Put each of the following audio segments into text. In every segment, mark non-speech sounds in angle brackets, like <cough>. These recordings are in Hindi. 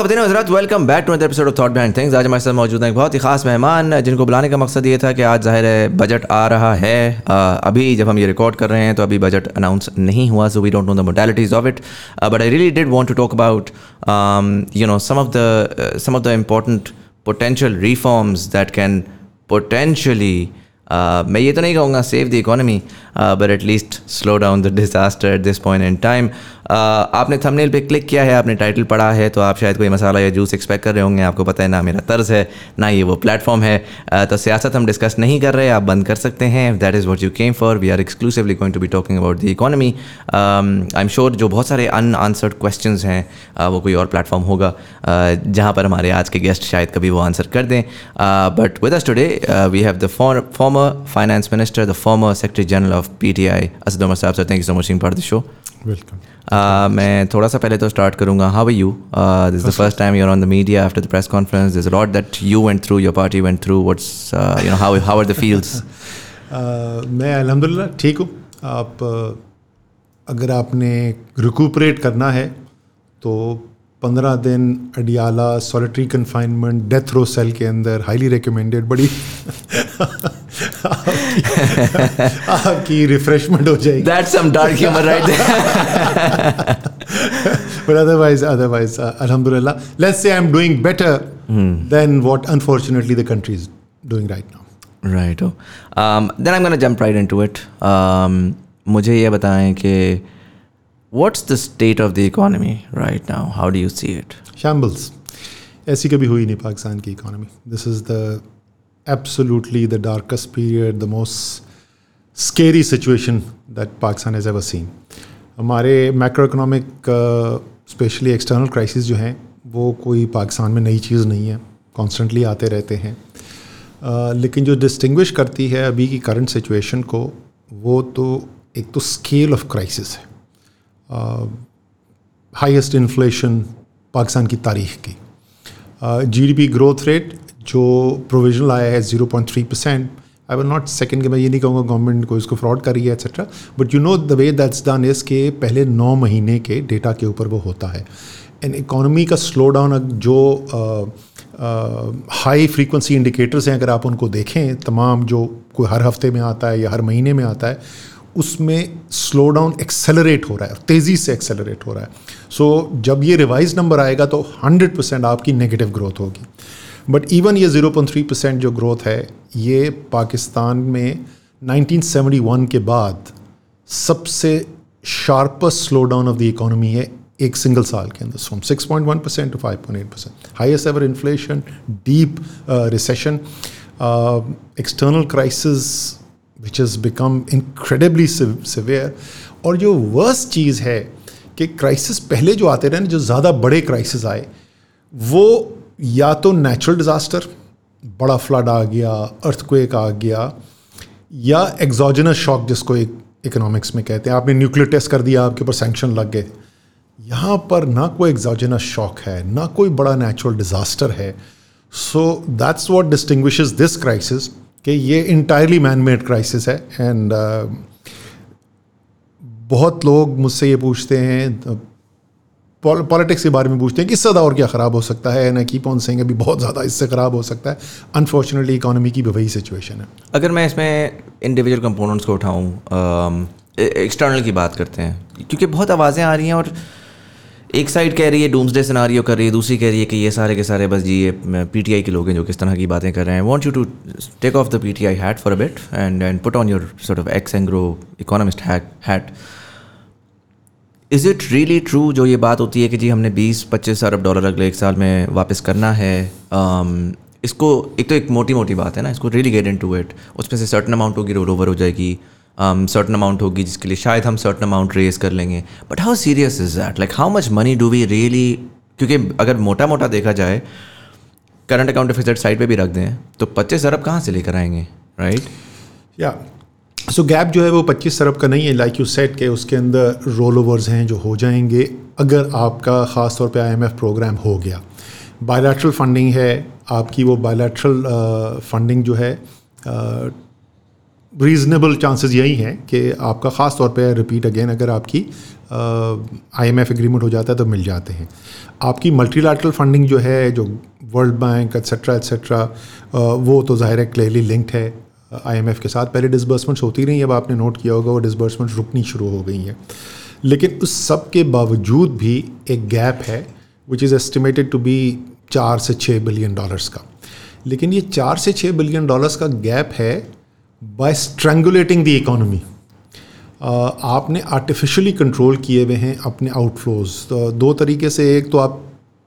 खबरतीन हज़रत welcome back to episode of thought behind things आज हमारे साथ मौजूद हैं एक बहुत ही खास मेहमान, जिनको बुलाने का मकसद ये था कि आज ज़ाहिर है बजट आ रहा है। अभी जब हम ये रिकॉर्ड कर रहे हैं तो अभी बजट अनाउंस नहीं हुआ so we don't know the modalities of it but I really did want to talk about you know some of the some of the important potential reforms that can potentially मैं ये तो नहीं कहूँगा save the economy but at least slow down the disaster at this point in time आपने थंबनेल पे क्लिक किया है आपने टाइटल पढ़ा है तो आप शायद कोई मसाला या जूस एक्सपेक्ट कर रहे होंगे आपको पता है ना मेरा तर्ज है ना ये वो प्लेटफॉर्म है। Uh, तो सियासत हम डिस्कस नहीं कर रहे आप बंद कर सकते हैं। That is what you came for we are exclusively going to be talking about the economy I am sure जो बहुत सारे अन आंसर्ड क्वेश्चन हैं uh, वो कोई और प्लेटफॉर्म होगा uh, जहाँ पर हमारे आज के गेस्ट शायद कभी वो आंसर कर दें। But with us today we have the former finance minister the former secretary general of P T I Asad Sahab sir thank you so much for the show welcome Uh, मैं थोड़ा सा पहले तो स्टार्ट करूँगा. How are you this the first time you're on the media after the press conference this lot that you went through your party went through what's you know how how are the feels मैं अल्हम्दुलिल्लाह ठीक हूँ. आप अगर आपने रिकूपरेट करना है तो पंद्रह दिन Adiala solitary confinement death row cell के अंदर हाईली रिकमेंडेड बड़ी आपकी रिफ्रेशमेंट हो जाएगी that's some dark humour right uh, alhamdulillah let's say i'm doing better hmm. than what unfortunately the country is doing right now right oh. um, then i'm going to jump right into it um, मुझे ये बताएँ कि What's the state of the economy right now? How do you see it? Shambles. ऐसी कभी हुई नहीं पाकिस्तान की economy this is the absolutely the darkest period the most scary situation that Pakistan has ever seen हमारे macro economic specially external crisis जो हैं वो कोई पाकिस्तान में नई चीज़ नहीं है कॉन्स्टेंटली आते रहते हैं uh, लेकिन जो डिस्टिंग्विश करती है अभी की करंट सिचुएशन को वो तो एक तो स्केल ऑफ़ क्राइसिस है हाईएस्ट इन्फ्लेशन पाकिस्तान की तारीख की। जीडीपी ग्रोथ रेट जो प्रोविजनल आया है zero point three percent I will not second मैं ये नहीं कहूँगा गवर्नमेंट को इसको फ्रॉड कर रही है etcetera but you know the way that's done is के पहले नौ महीने के डेटा के ऊपर वो होता है। एंड इकॉनमी का स्लो डाउन जो हाई फ्रीक्वेंसी इंडिकेटर्स हैं, अगर आप उनको देखें, तमाम जो कोई हर हफ़्ते में आता है या हर महीने में आता है उसमें स्लो डाउन एक्सेलरेट हो रहा है तेज़ी से एक्सेलरेट हो रहा है। सो so, जब ये रिवाइज नंबर आएगा तो 100 परसेंट आपकी नेगेटिव ग्रोथ होगी। बट इवन ये 0.3 परसेंट जो ग्रोथ है ये पाकिस्तान में 1971 के बाद सबसे sharpest slow down of the economy है एक सिंगल साल के अंदर। From 6.1 percent to 5.8 percent highest ever inflation deep recession external crisis which is become incredibly severe और जो वर्स्ट चीज़ है कि क्राइसिस पहले जो आते रहे जो ज़्यादा बड़े क्राइसिस आए, वो या तो नेचुरल डिज़ास्टर बड़ा फ्लड आ गया अर्थक्वेक आ गया, या एग्जॉजनस शॉक जिसको एक इकोनॉमिक्स में कहते हैं। आपने न्यूक्लियर टेस्ट कर दिया, आपके ऊपर सेंक्शन लग गए। यहाँ पर ना कोई एग्जॉजनस शॉक है, ना कोई बड़ा नेचुरल डिज़ास्टर है। So that's what distinguish this crisis कि ये इंटायरली मैन मेड क्राइसिस है एंड uh, बहुत लोग मुझसे ये पूछते हैं पॉलिटिक्स के बारे में पूछते हैं कि इससे और क्या ख़राब हो सकता है ना कीप ऑन सेंगे अभी बहुत ज़्यादा इससे ख़राब हो सकता है। अनफॉर्चुनेटली इकोनॉमी की भी वही सिचुएशन है। अगर मैं इसमें इंडिविजुअल कंपोनेंट्स को उठाऊँ एक्सटर्नल um, की बात करते हैं क्योंकि बहुत आवाज़ें आ रही हैं और एक साइड कह रही है डूम्सडे सिनारियो कर रही है दूसरी कह रही है कि ये सारे के सारे बस जी ये पीटीआई के लोग हैं जो किस तरह की बातें कर रहे हैं। Want you to take off the PTI hat for a bit and and put on your sort of ex Engro economist hat is it really true जो ये बात होती है कि जी हमने बीस पच्चीस अरब डॉलर अगले एक साल में वापस करना है? Um, इसको एक तो एक मोटी मोटी बात है ना इसको really get in to it उसमें से सर्टन अमाउंट होगी रोल ओवर हो जाएगी। सर्टन um, अमाउंट होगी जिसके लिए शायद हम सर्टन अमाउंट रेज कर लेंगे. But how serious is that like how much money do we really क्योंकि अगर मोटा मोटा देखा जाए करंट अकाउंट डिफिसिट साइड पे भी रख दें तो पच्चीस अरब कहाँ से लेकर आएँगे? राइट या सो गैप जो है वो पच्चीस अरब का नहीं है. लाइक यू सेट के उसके अंदर रोल ओवर्स हैं जो हो जाएँगे अगर आपका ख़ास तौर पे आईएमएफ प्रोग्राम हो गया. बायलैटरल फंडिंग है आपकी वो बायलैटरल फंडिंग uh, जो है uh, रीजनेबल चांसेस यही हैं कि आपका ख़ास तौर पे रिपीट अगेन अगर आपकी आईएमएफ एग्रीमेंट हो जाता है तो मिल जाते हैं। आपकी मल्टीलैटरल फंडिंग जो है, जो वर्ल्ड बैंक एट्सेट्रा एट्सेट्रा वो तो ज़ाहिर है क्लियरली लिंक्ड है। आईएमएफ के साथ पहले डिसबर्समेंट्स होती रही, अब आपने नोट किया होगा वो डिसबर्समेंट्स रुकनी शुरू हो गई हैं। लेकिन उस सब के बावजूद भी एक गैप है which is estimated to be चार से छः बिलियन डॉलर्स का। लेकिन ये चार से छः बिलियन डॉलर्स का गैप है बाय स्ट्रेंगुलेटिंग द इकोनॉमी आपने आर्टिफिशियली कंट्रोल किए हुए हैं अपने आउटफ्लोज तो दो तरीके से एक तो आप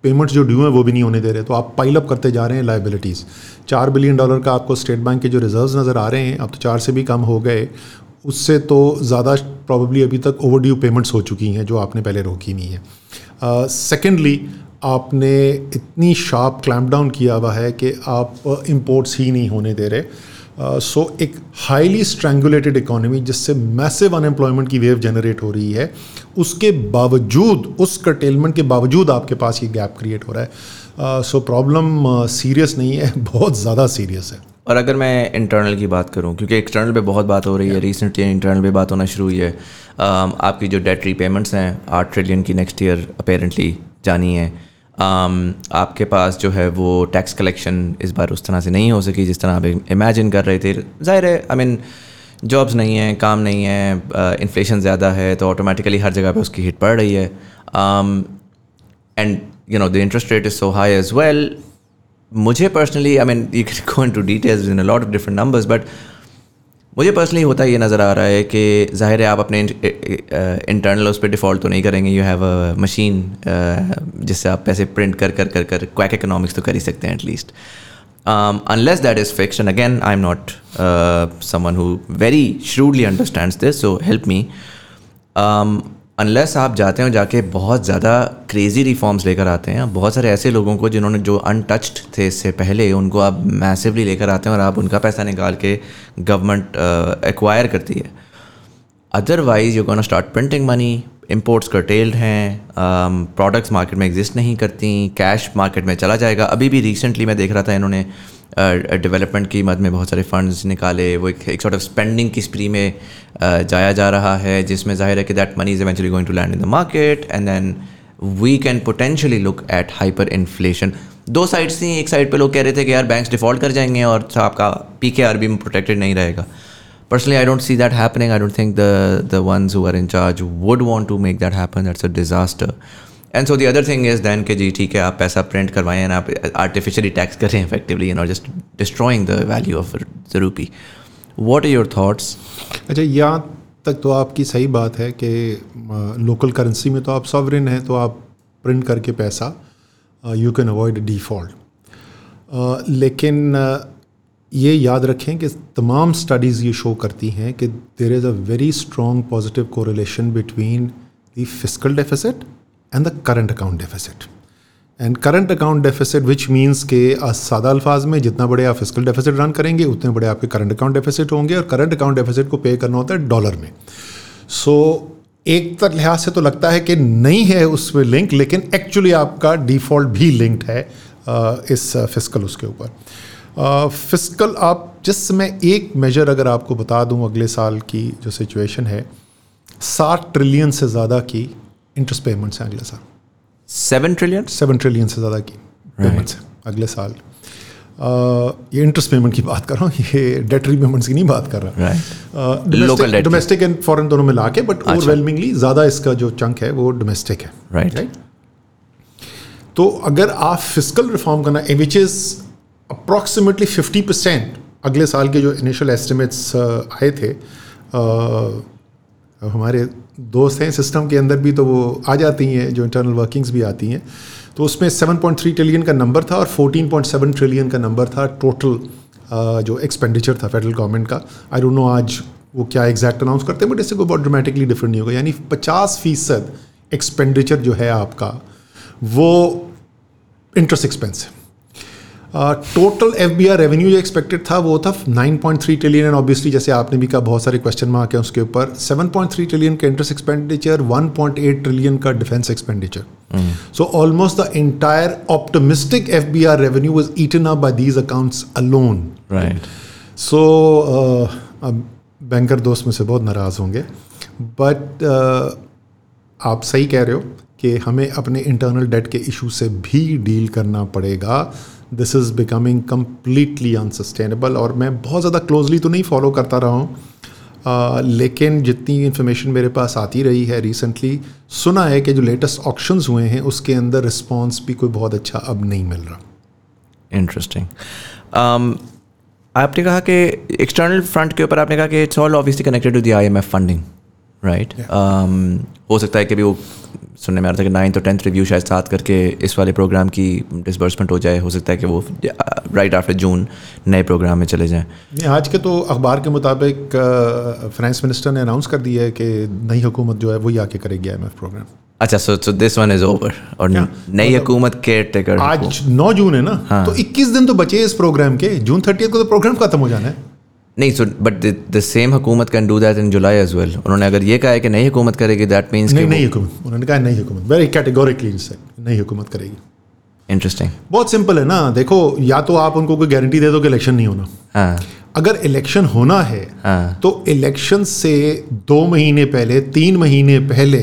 पेमेंट्स जो ड्यू हैं वो भी नहीं होने दे रहे तो आप पाइल अप करते जा रहे हैं लाइबिलिटीज़ चार बिलियन डॉलर का आपको स्टेट बैंक के जो रिज़र्व नज़र आ रहे हैं अब तो चार से भी कम हो गए उससे तो ज़्यादा प्रॉब्ली अभी तक ओवर ड्यू पेमेंट्स हो चुकी हैं जो आपने पहले रोकी नहीं है. सेकेंडली uh, आपने इतनी शार्प क्लैम्प डाउन किया हुआ है कि आप इम्पोर्ट्स ही नहीं होने दे रहे. सो uh, so, एक हाईली स्ट्रेंगुलेटेड इकोनॉमी जिससे मैसिव अनएम्प्लॉयमेंट की वेव जनरेट हो रही है उसके बावजूद उस कटेलमेंट के बावजूद आपके पास ये गैप क्रिएट हो रहा है। सो प्रॉब्लम सीरियस नहीं है <laughs> बहुत ज़्यादा सीरियस है। और अगर मैं इंटरनल की बात करूँ क्योंकि एक्सटर्नल पे बहुत बात हो रही है रिसेंटली इंटरनल पे बात होना शुरू हुई है। Um, आपकी जो डेट रीपेमेंट्स हैं आठ ट्रिलियन की नेक्स्ट ईयर अपेरेंटली जानी है। आपके पास जो है वो टैक्स कलेक्शन इस बार उस तरह से नहीं हो सकी जिस तरह आप इमेजिन कर रहे थे। ज़ाहिर है आई मीन जॉब्स नहीं हैं काम नहीं है इन्फ्लेशन uh, ज़्यादा है तो ऑटोमेटिकली हर जगह पे उसकी हिट पड़ रही है। And you know the interest rate is so high as well मुझे personally I mean you can go into details in a lot of different numbers but मुझे पर्सनली होता ये नज़र आ रहा है कि ज़ाहिर है आप अपने इंटरनल उस पर डिफ़ॉल्ट तो नहीं करेंगे। यू हैव अ मशीन जिससे आप पैसे प्रिंट कर कर कर कर क्वैक इकोनॉमिक्स तो कर ही सकते हैं at least unless that is and again I am not someone who very shrewdly understand this so help me unless आप जाते हो जाके बहुत ज़्यादा क्रेज़ी रिफॉर्म्स लेकर आते हैं, बहुत सारे ऐसे लोगों को जिन्होंने जो अनटच्ड थे इससे पहले, उनको आप मैसिवली लेकर आते हैं और आप उनका पैसा निकाल के गवर्नमेंट एक्वायर करती है। Otherwise you gonna start printing money imports curtailed हैं प्रोडक्ट्स मार्केट में एग्जिस्ट नहीं करती कैश मार्केट में चला जाएगा। अभी भी रिसेंटली मैं देख रहा था इन्होंने डेवलपमेंट की मद में बहुत सारे फंड्स निकाले। वो एक एक सॉर्ट ऑफ़ स्पेंडिंग की स्प्री में जाया जा रहा है, जिसमें ज़ाहिर है कि that money is eventually going to land in the market and then we can potentially look at hyper inflation दो साइड्स थी, एक साइड पे लोग कह रहे थे कि यार बैंक्स डिफ़ॉल्ट कर जाएँगे और आपका पी के आर भी प्रोटेक्टेड नहीं रहेगा। Personally I don't see that happening I don't think the the ones who are in charge would want to make that happen. That's a disaster. And so the other thing is then के जी, ठीक है, आप पैसा प्रिंट करवाएँ एंड आप आर्टिफिशियली टैक्स करें effectively no just destroying the value of the rupee what are your thoughts अच्छा यहाँ तक तो आपकी सही बात है कि लोकल करेंसी में तो आप सॉवरिन हैं तो आप प्रिंट करके पैसा यू कैन अवॉइड डिफ़ॉल्ट लेकिन ये याद रखें कि तमाम स्टडीज़ ये शो करती हैं कि there is a very strong positive correlation between the fiscal deficit and the current account deficit and current account deficit which means के सादा अल्फाज में जितना बड़े आप फ़िज़िकल डेफिसिट रन करेंगे उतने बड़े आपके करंट अकाउंट डेफिसिट होंगे और करंट अकाउंट डेफिसिट को पे करना होता है डॉलर में सो so, एक तर लिहाज से तो लगता है कि नहीं है उसमें लिंक लेकिन एक्चुअली आपका डिफ़ॉल्ट भी लिंक्ड है इस फ़िज़िकल उसके ऊपर फ़िज़िकल आप जिस समय एक मेजर अगर आपको बता दूँ अगले साल की जो सिचुएशन है साठ ट्रिलियन से ज़्यादा की इंटरेस्ट पेमेंट्स हैं अगले साल। सेवन ट्रिलियन सेवन ट्रिलियन से ज़्यादा की पेमेंट्स हैं अगले साल। ये इंटरेस्ट पेमेंट की बात कर रहा हूँ ये डेट रीपेमेंट्स की नहीं बात कर रहा। डोमेस्टिक एंड फॉरेन दोनों मिला के बट ओवरवेलमिंगली ज़्यादा इसका जो चंक है वो डोमेस्टिक है। Right right. तो अगर आप फ़िज़िकल रिफॉर्म करना which is approximately fifty percent अगले साल के जो इनिशियल एस्टिमेट्स आए थे हमारे दोस्त हैं सिस्टम के अंदर भी तो वो आ जाती हैं, जो इंटरनल वर्किंग्स भी आती हैं। तो उसमें 7.3 ट्रिलियन का नंबर था और 14.7 ट्रिलियन का नंबर था टोटल जो एक्सपेंडिचर था फेडरल गवर्नमेंट का। आई डोंट नो आज वो क्या एग्जैक्ट अनाउंस करते हैं बट इससे कोई बहुत ड्रामेटिकली डिफरेंट नहीं होगा। यानी 50 फ़ीसद एक्सपेंडिचर जो है आपका, वो इंटरेस्ट एक्सपेंस है। Total F B R revenue जो एक्सपेक्टेड था वो था 9.3 ट्रिलियन एंड ऑब्वियसली जैसे आपने भी कहा बहुत सारे क्वेश्चन मार्क हैं उसके ऊपर। 7.3 ट्रिलियन का इंटरेस्ट एक्सपेंडिचर 1.8 ट्रिलियन का defence expenditure so almost the entire optimistic F B R revenue was eaten up by these accounts alone right so अब बैंकर दोस्त मुझसे बहुत नाराज़ होंगे। बट uh, आप सही कह रहे हो। कि हमें अपने इंटरनल डेट के इशू से भी डील करना पड़ेगा। This is becoming completely unsustainable और मैं बहुत ज़्यादा क्लोजली तो नहीं फॉलो करता रहा हूँ। लेकिन जितनी इन्फॉर्मेशन मेरे पास आती रही है रिसेंटली सुना है कि जो लेटेस्ट ऑप्शंस हुए हैं उसके अंदर रिस्पॉन्स भी कोई बहुत अच्छा अब नहीं मिल रहा। इंटरेस्टिंग um, आपने कहा कि एक्सटर्नल फ्रंट के ऊपर आपने कहा कि it's all obviously connected to the IMF funding right हो सकता है कि भी वो सुनने में आ रहा था कि नाइन्थ और टेंथ रिव्यू शायद साथ करके इस वाले प्रोग्राम की डिसबर्समेंट हो जाए हो सकता है कि वो राइट आफ्टर जून नए प्रोग्राम में चले जाएँ। आज के तो अखबार के मुताबिक फाइनेंस मिनिस्टर ने अनाउंस कर दिया है कि नई हुकूमत जो है वही आके करेगी आई प्रोग्राम अच्छा so so this one is over और नई मतलब हुकूमत केयर टेकर आज 9 जून है ना हाँ. तो 21 दिन तो बचे इस प्रोग्राम के जून थर्टी को तो प्रोग्राम खत्म हो जाना है। नहीं सो बट द सेम हुकूमत can do that in July as well उन्होंने अगर ये कहा है कि नई हुकूमत करेगी दैट मीन्स नहीं नई हुकूमत उन्होंने कहा नई हुकूमत वेरी कैटेगोरिकली नई हुकूमत करेगी। इंटरेस्टिंग बहुत सिंपल है ना देखो या तो आप उनको कोई गारंटी दे दो कि इलेक्शन नहीं होना। हाँ। अगर इलेक्शन होना है हाँ. तो इलेक्शन से दो महीने पहले तीन महीने पहले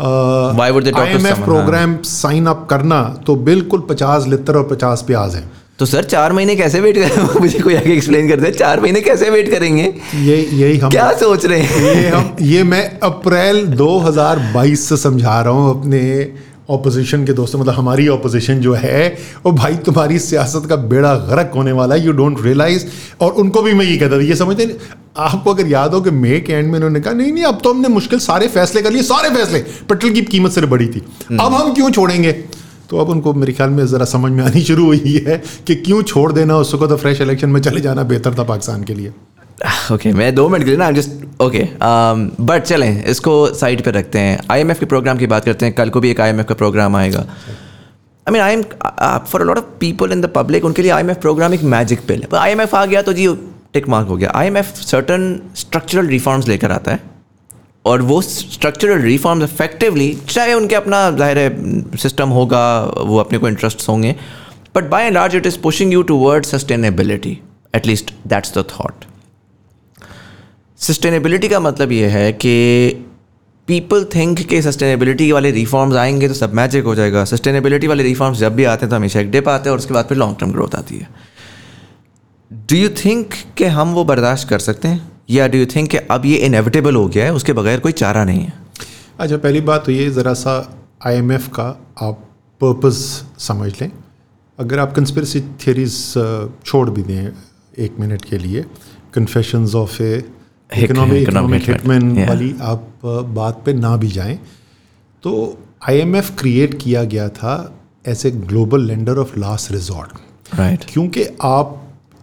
I M F programme sign up करना तो बिल्कुल पचास लिटर और पचास प्याज है। तो सर चार महीने कैसे वेट करें? <laughs> मुझे कोई आगे एक्सप्लेन कर दे। चार महीने कैसे वेट करेंगे? ये यही हम क्या सोच रहे हैं? ये हम ये मैं अप्रैल 2022 से समझा रहा हूँ अपने ऑपोजिशन के दोस्तों मतलब हमारी ऑपोजिशन जो है वो भाई तुम्हारी सियासत का बेड़ा गरक होने वाला है यू डोंट रियलाइज़ और उनको भी मैं ये कहता था ये समझते नहीं आपको अगर याद हो कि मे के एंड में उन्होंने कहा नहीं नहीं अब तो हमने मुश्किल सारे फैसले कर लिए सारे फैसले पेट्रोल की कीमत सिर्फ़ बड़ी थी। हम्म। अब हम क्यों छोड़ेंगे? तो अब उनको मेरे ख्याल में ज़रा समझ में आनी शुरू हुई है कि क्यों छोड़ देना उसको तो फ्रेश इलेक्शन में चले जाना बेहतर था पाकिस्तान के लिए। ओके okay, मैं दो मिनट के लिए ना जस्ट ओके बट चलें इसको साइड पे रखते हैं। आईएमएफ के प्रोग्राम की बात करते हैं कल को भी एक आईएमएफ का प्रोग्राम आएगा। I mean I M for lot of people in the public उनके लिए आईएमएफ प्रोग्राम एक मैजिक पिल है। आईएमएफ आ गया तो जी टिक मार्क हो गया। I IMF certain structural reforms लेकर आता है। और वो स्ट्रक्चरल रिफॉर्म्स इफेक्टिवली चाहे उनके अपना ज़ाहिर है सिस्टम होगा, वो अपने को इंटरेस्ट होंगे but by and large it is pushing you toward sustainability at least that's the thought sustainability का मतलब ये है कि पीपल थिंक के सस्टेनेबिलिटी वाले रिफॉर्म्स आएँगे तो सब मैजिक हो जाएगा। सस्टेनेबिलिटी वाले रिफॉर्म्स जब भी आते हैं तो हमेशा एक डिप आते हैं और उसके बाद फिर लॉन्ग टर्म ग्रोथ आती है। डू यू थिंक कि हम वो बर्दाश्त कर सकते हैं? या डू यू थिंक कि अब ये इनएविटेबल हो गया है? उसके बगैर कोई चारा नहीं है। अच्छा पहली बात तो ये ज़रा सा आईएमएफ का आप पर्पस समझ लें। अगर आप कंस्पिरसी थियरीज छोड़ भी दें एक मिनट के लिए confessions of a economic hitman वाली आप बात पे ना भी जाएँ। तो आईएमएफ क्रिएट किया गया था as a global lender of last resort right क्योंकि आप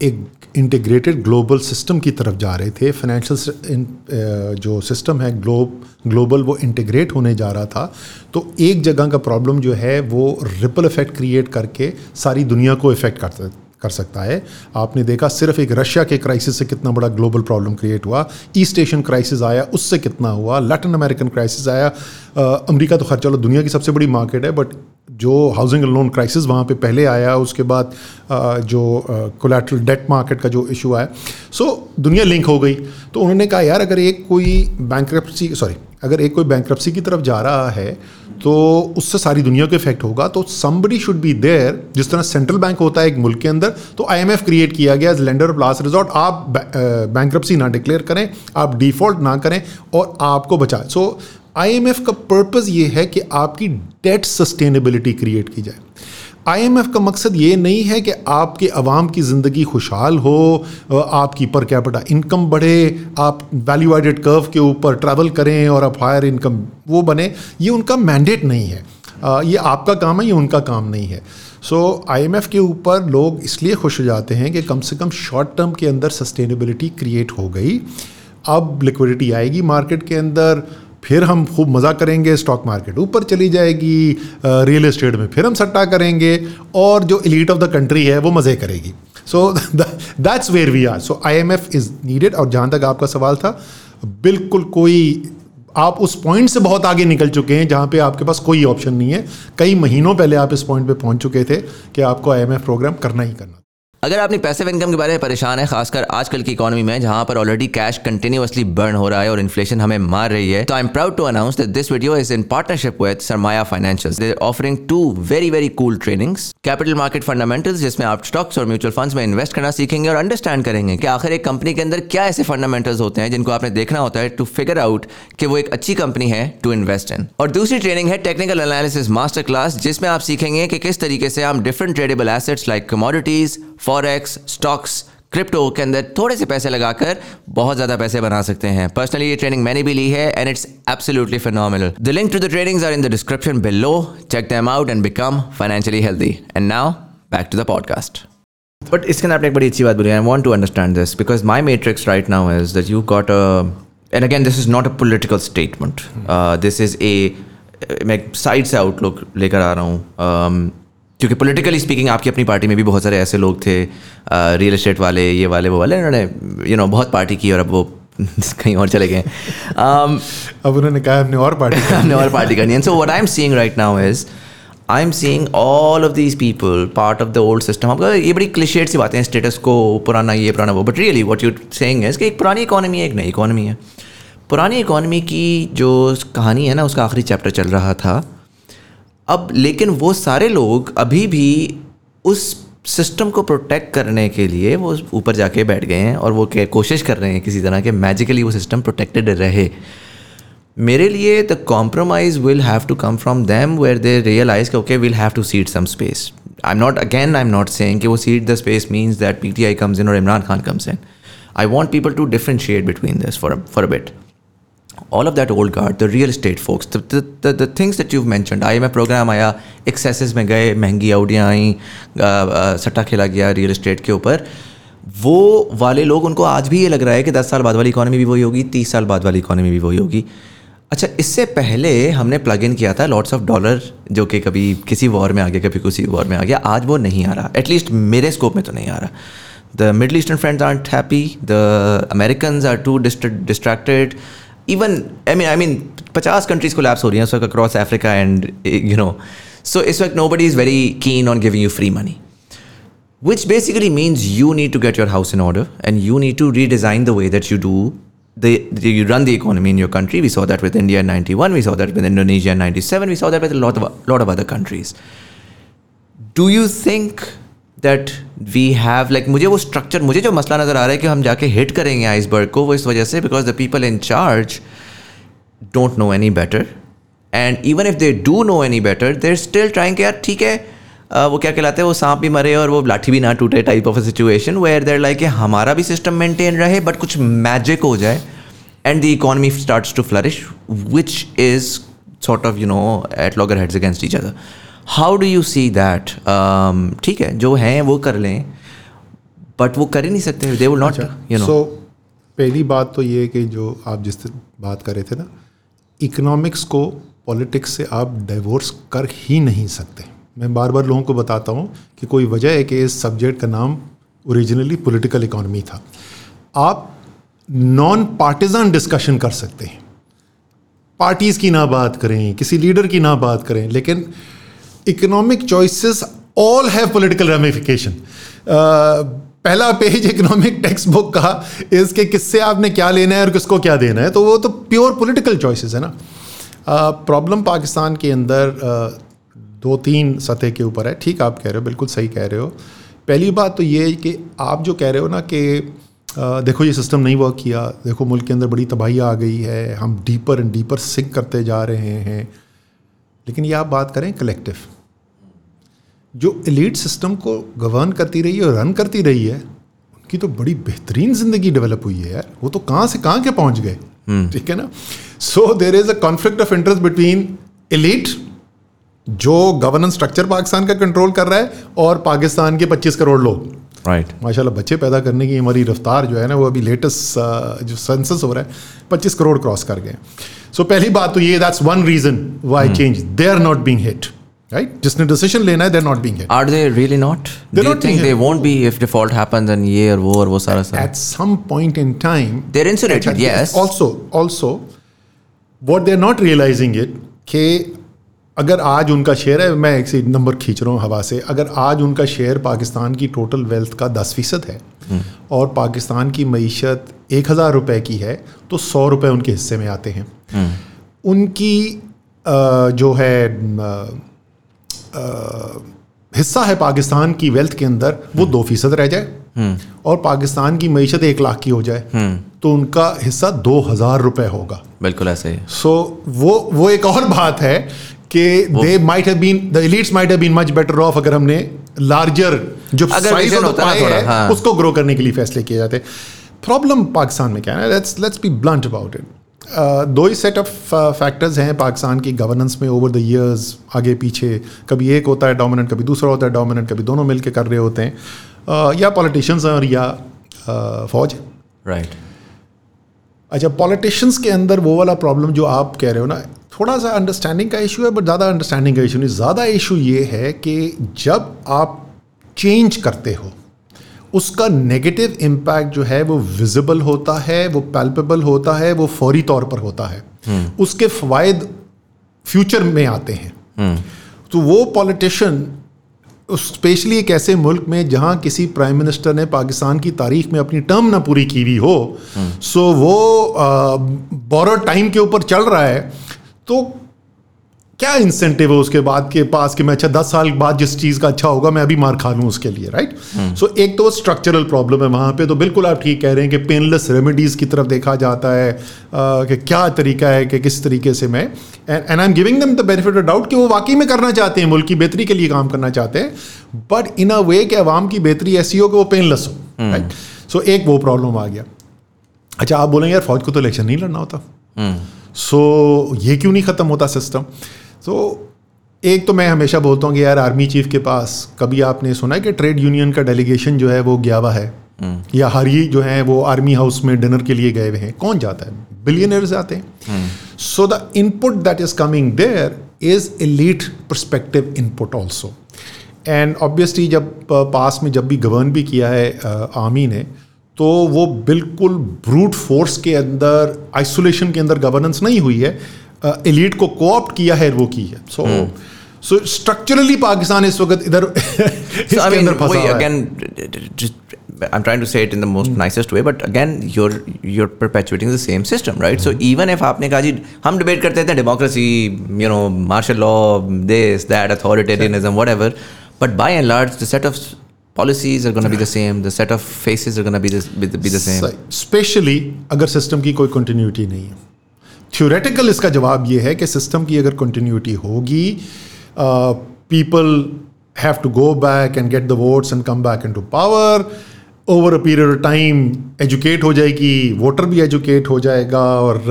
एक इंटीग्रेटेड ग्लोबल सिस्टम की तरफ़ जा रहे थे। फाइनेंशियल जो सिस्टम है ग्लोब ग्लोबल वो इंटीग्रेट होने जा रहा था। तो एक जगह का प्रॉब्लम जो है, वो रिपल इफ़ेक्ट क्रिएट करके सारी दुनिया को इफ़ेक्ट करता कर सकता है। आपने देखा, सिर्फ़ एक रशिया के क्राइसिस से कितना बड़ा ग्लोबल प्रॉब्लम क्रिएट हुआ। ईस्ट एशियन क्राइसिस आया, उससे कितना हुआ। लैटिन अमेरिकन क्राइसिस आया। अमेरिका तो खैर, चलो दुनिया की सबसे बड़ी मार्केट है बट जो हाउसिंग लोन क्राइसिस वहाँ पे पहले आया, उसके बाद जो कोलेट्रल डेट मार्केट का जो इशू आया। सो दुनिया लिंक हो गई। तो उन्होंने कहा, यार, अगर एक कोई बैंक सॉरी अगर एक कोई बैंक की तरफ़ जा रहा है तो उससे सारी दुनिया को इफ़ेक्ट होगा। तो समबडी शुड बी देयर जिस तरह सेंट्रल बैंक होता है एक मुल्क के अंदर तो आईएमएफ क्रिएट किया गया as lender of last resort आप बैंक ना डिक्लेयर करें, आप डिफ़ॉल्ट ना करें और आपको बचाएँ सो आईएमएफ का पर्पज़ ये है कि आपकी डेट सस्टेनेबिलिटी क्रिएट की जाए। आईएमएफ का मकसद ये नहीं है कि आपके अवाम की ज़िंदगी खुशहाल हो आपकी पर कैपिटा इनकम बढ़े आप वैल्यू एडेड कर्व के ऊपर ट्रैवल करें और आप हायर इनकम वो बने। ये उनका मैंडेट नहीं है। ये आपका काम है ये उनका काम नहीं है। सो so, आईएमएफ के ऊपर लोग इसलिए खुश हो जाते हैं कि कम से कम शॉर्ट टर्म के अंदर सस्टेनेबिलिटी क्रिएट हो गई। अब लिक्विडिटी आएगी मार्केट के अंदर फिर हम खूब मज़ा करेंगे स्टॉक मार्केट ऊपर चली जाएगी रियल इस्टेट में फिर हम सट्टा करेंगे और जो इलीट ऑफ़ द कंट्री है वो मज़े करेगी। So that's where we are so I M F is needed और जहाँ तक आपका सवाल था, बिल्कुल कोई, आप उस पॉइंट से बहुत आगे निकल चुके हैं जहाँ पे आपके पास कोई ऑप्शन नहीं है। कई महीनों पहले आप इस पॉइंट पे पहुँच चुके थे कि आपको आईएमएफ प्रोग्राम करना ही करना अगर आपने पैसिव इनकम के बारे में परेशान है, खासकर आजकल की इकोनॉमी में, जहाँ पर ऑलरेडी कैश कंटिन्यूसली बर्न हो रहा है और इन्फ्लेशन हमें मार रही है तो I am proud to announce that this video is in partnership with Sarmaya Financial they offering to very very cool trainings capital market fundamentals जिसमें आप स्टॉक्स और म्यूचुअल फंड्स में इन्वेस्ट करना सीखेंगे और अंडरस्टैंड करेंगे कि आखिर एक कंपनी के अंदर क्या ऐसे फंडामेंटल्स होते हैं, जिनको आपने देखना होता है टू फिगर आउट कि वो एक अच्छी कंपनी है टू इन्वेस्ट इन और दूसरी ट्रेनिंग है टेक्निकल एनालिसिस मास्टर क्लास जिसमें आप सीखेंगे कि किस तरीके से हम different tradable assets like commodities forex stocks crypto के अंदर थोड़े से पैसे लगाकर बहुत ज़्यादा पैसे बना सकते हैं। पर्सनली ये ट्रेनिंग मैंने भी ली है and it's absolutely phenomenal the link to the trainings are in the description below check them out and become financially healthy and now back to the podcast but इसके अंदर आपने एक बड़ी अच्छी बात बोली। I want to understand this because my matrix right now is that you got a and again this is not a political statement this is a मैं साइड से आउटलुक लेकर आ रहा हूँ। Um, क्योंकि पॉलिटिकली स्पीकिंग आपकी अपनी पार्टी में भी बहुत सारे ऐसे लोग थे रियल इस्टेट वाले ये वाले वो वाले उन्होंने यू नो बहुत पार्टी की और अब वो <laughs> कहीं और चले गए um, अब उन्होंने कहा हमने और पार्टी <laughs> हमने और पार्टी करनी है। So what I am seeing right now is I am seeing all of these people part of the old system आपका ये बड़ी क्लिशेड सी बातें हैं स्टेटस को पुराना ये पुराना वो। But really what you saying is कि एक पुरानी इकोनॉमी है एक नई इकोनॉमी है। पुरानी इकोनॉमी की जो कहानी है ना उसका आखिरी चैप्टर चल रहा था। अब लेकिन वो सारे लोग अभी भी उस सिस्टम को प्रोटेक्ट करने के लिए वो ऊपर जाके बैठ गए हैं और वो कोशिश कर रहे हैं किसी तरह के मैजिकली वो सिस्टम प्रोटेक्टेड रहे। मेरे लिए the compromise will have to come from them where they realise okay will have to cede some space I am not again I am not saying कि वो cede the space means that P T I comes in और Imran Khan comes in I want people to differentiate between this for for a bit all of that old guard, the real estate folks, the, the, the, the things that you've mentioned, IMF program आया एक्सेसेस में गए महँगी आउडियाँ आई सट्टा खेला गया रियल इस्टेट के ऊपर वो वाले लोग उनको आज भी ये लग रहा है कि दस साल बाद वाली इकोनॉमी भी वही होगी तीस साल बाद वाली इकोनॉमी भी वही होगी। अच्छा इससे पहले हमने प्लग इन किया था लॉट्स ऑफ़ डॉलर जो कि कभी किसी वॉर में आ गया कभी किसी वॉर में आ गया आज वो नहीं आ रहा एटलीस्ट मेरे स्कोप में तो नहीं आ रहा। The Middle Eastern friends are happy the American are too distracted Even I mean I mean पचास कंट्रीज को लैप्स हो रही हैं उस वक्त across Africa and you know so इस वक्त nobody is very keen on giving you free money which basically means you need to get your house in order and you need to redesign the way that you do the, you run the economy in your country. We saw that with India in 91, we saw that with Indonesia in 97, we saw that with a lot of lot of other countries. Do you think that we have like मुझे वो स्ट्रक्चर मुझे जो मसला नज़र आ रहा है कि हम जाके हिट करेंगे आइसबर्ग को वो इस वजह से because the people in charge don't know any better and even if they do know any better they're still trying यार ठीक है uh, वो क्या कहलाते हैं वो सांप भी मरे और वो लाठी भी ना टूटे type of a situation where there like हमारा भी सिस्टम मेंटेन रहे बट कुछ मैजिक हो जाए and the economy starts to flourish which is sort of you know at loggerheads against each other how do you see that ठीक है जो हैं वो कर लें बट वो कर ही नहीं सकते they will not you know so पहली बात तो ये कि जो आप जिस बात कर रहे थे ना इकोनॉमिक्स को पॉलिटिक्स से आप डाइवोर्स कर ही नहीं सकते। मैं बार बार लोगों को बताता हूँ कि कोई वजह है कि इस सब्जेक्ट का नाम ओरिजिनली पॉलिटिकल इकोनॉमी था। आप नॉन पार्टिजन डिस्कशन कर सकते हैं। पार्टीज़ की ना बात करें किसी लीडर की ना बात करें लेकिन economic choices all have political ramification पहला पेज इकोनॉमिक टेक्स्ट बुक का इसके किससे आपने क्या लेना है और किसको क्या देना है तो वो तो प्योर पॉलिटिकल चॉइसेस है ना। प्रॉब्लम uh, पाकिस्तान के अंदर uh, दो तीन सतह के ऊपर है। ठीक आप कह रहे हो बिल्कुल सही कह रहे हो। पहली बात तो ये कि आप जो कह रहे हो ना कि uh, देखो ये सिस्टम नहीं वर्क किया देखो मुल्क के अंदर बड़ी तबाही आ गई है हम डीपर एंड डीपर सिंक करते जा रहे हैं। लेकिन ये आप बात करें कलेक्टिव जो एलिट सिस्टम को गवर्न करती रही है और रन करती रही है उनकी तो बड़ी बेहतरीन ज़िंदगी डेवलप हुई है यार। वो तो कहाँ से कहाँ के पहुँच गए? हम्म। ठीक है ना? So there is a conflict of interest between elite जो गवर्नेंस स्ट्रक्चर पाकिस्तान का कंट्रोल कर रहा है और पाकिस्तान के 25 करोड़ लोग। Right right. माशाल्लाह बच्चे पैदा करने की हमारी रफ्तार जो है ना वो अभी लेटेस्ट uh, जो सेंसस हो रहा है 25 करोड़ क्रॉस कर गए सो so, पहली बात तो ये that's one reason why change they are not being hit right? जिसने डिसीज़न लेना है they are not being hit are they really not not think they hit. Won't be if default happens and ये और वो और वो सारा सारा at some point in time They're insulated, yes. also also what they're not realizing it कि अगर आज उनका शेयर है मैं एक से नंबर खींच रहा हूँ हवा से अगर आज उनका शेयर पाकिस्तान की टोटल वेल्थ का दस फ़ीसद है और पाकिस्तान की मीशत एक हज़ार रुपये की है तो सौ रुपये उनके हिस्से में आते हैं। उनकी अ, जो है हिस्सा है पाकिस्तान की वेल्थ के अंदर वो दो फ़ीसद रह जाए। और पाकिस्तान की मीशत एक लाख की हो जाए तो उनका हिस्सा दो हज़ार रुपये होगा। बिल्कुल ऐसे ही सो so, वो वो एक और बात है कि they might have been the elites might have been much better off अगर हमने लार्जर जो साइज़ द होता है हाँ। उसको ग्रो करने के लिए फैसले किए जाते प्रॉब्लम पाकिस्तान में क्या है let's let's be blunt about it दो ही सेट ऑफ़ फैक्टर्स हैं पाकिस्तान की गवर्नेंस में ओवर द इयर्स आगे पीछे। कभी एक होता है डोमिनेंट कभी दूसरा होता है डोमिनेंट कभी दोनों मिलके कर रहे होते हैं। Uh, या पॉलिटिशियंस हैं और या uh, फौज राइट अच्छा पॉलिटिशियंस के अंदर वो वाला प्रॉब्लम जो आप कह रहे हो ना थोड़ा सा अंडरस्टैंडिंग का इशू है बट ज़्यादा अंडरस्टैंडिंग का इशू नहीं। ज़्यादा इशू ये है कि जब आप चेंज करते हो उसका नेगेटिव इम्पैक्ट जो है वो विजिबल होता है वो पैल्पेबल होता है वो फौरी तौर पर होता है। उसके फ़वाद फ्यूचर में आते हैं। तो वो पॉलिटिशियन स्पेशली एक ऐसे मुल्क में जहाँ किसी प्राइम मिनिस्टर ने पाकिस्तान की तारीख में अपनी टर्म ना पूरी की हुई हो सो वो बोरो टाइम के ऊपर चल रहा है तो क्या इंसेंटिव है उसके बाद के पास कि मैं अच्छा दस साल बाद जिस चीज़ का अच्छा होगा मैं अभी मार खा लूँ उसके लिए राइट सो एक तो स्ट्रक्चरल प्रॉब्लम है वहाँ पे तो बिल्कुल आप ठीक कह रहे हैं कि पेनलेस रेमेडीज़ की तरफ़ देखा जाता है अ, कि क्या तरीका है कि किस तरीके से मैं and I am giving them the benefit of doubt कि वो वाकई में करना चाहते हैं मुल्क की बेहतरी के लिए काम करना चाहते हैं बट इन अ वे कि अवाम की बेहतरी ऐसी हो कि वो पेनलेस हो राइट सो एक वो प्रॉब्लम आ गया। अच्छा आप बोलेंगे यार फौज को तो इलेक्शन नहीं लड़ना होता। सो ये क्यों नहीं ख़त्म होता सिस्टम तो एक तो मैं हमेशा बोलता हूँ कि यार आर्मी चीफ के पास कभी आपने सुना है कि ट्रेड यूनियन का डेलीगेशन जो है वो गया हुआ है या हर ही जो है वो आर्मी हाउस में डिनर के लिए गए हुए हैं? कौन जाता है? बिलियनर्स जाते हैं। So the input that is coming there is elite perspective input also and obviously जब पास में जब भी गवर्न भी किया है आर्मी ने तो वो बिल्कुल ब्रूट फोर्स के अंदर आइसोलेशन के अंदर गवर्नेंस नहीं हुई है। एलीट को कोऑप्ट किया है वो की है सो सो स्ट्रक्चरली पाकिस्तान इस वक्त इधर इसके अंदर फंसा है just I'm trying to say it in the most mm. nicest way, but again, you're you're perpetuating the same system, right? Mm. So even if आपने कहा जी हम डिबेट करते थे democracy you know martial law this that authoritarianism whatever, but by and large, the set of policies are going to be the same. The set of faces are going to be the be the, be the same. Specially अगर सिस्टम की कोई कंटिन्यूटी नहीं है थ्योरेटिकल इसका जवाब ये है कि सिस्टम की अगर कंटिन्यूटी होगी people have to go back and get the votes and come back into power over a period of time educate हो जाएगी वोटर भी एजुकेट हो जाएगा और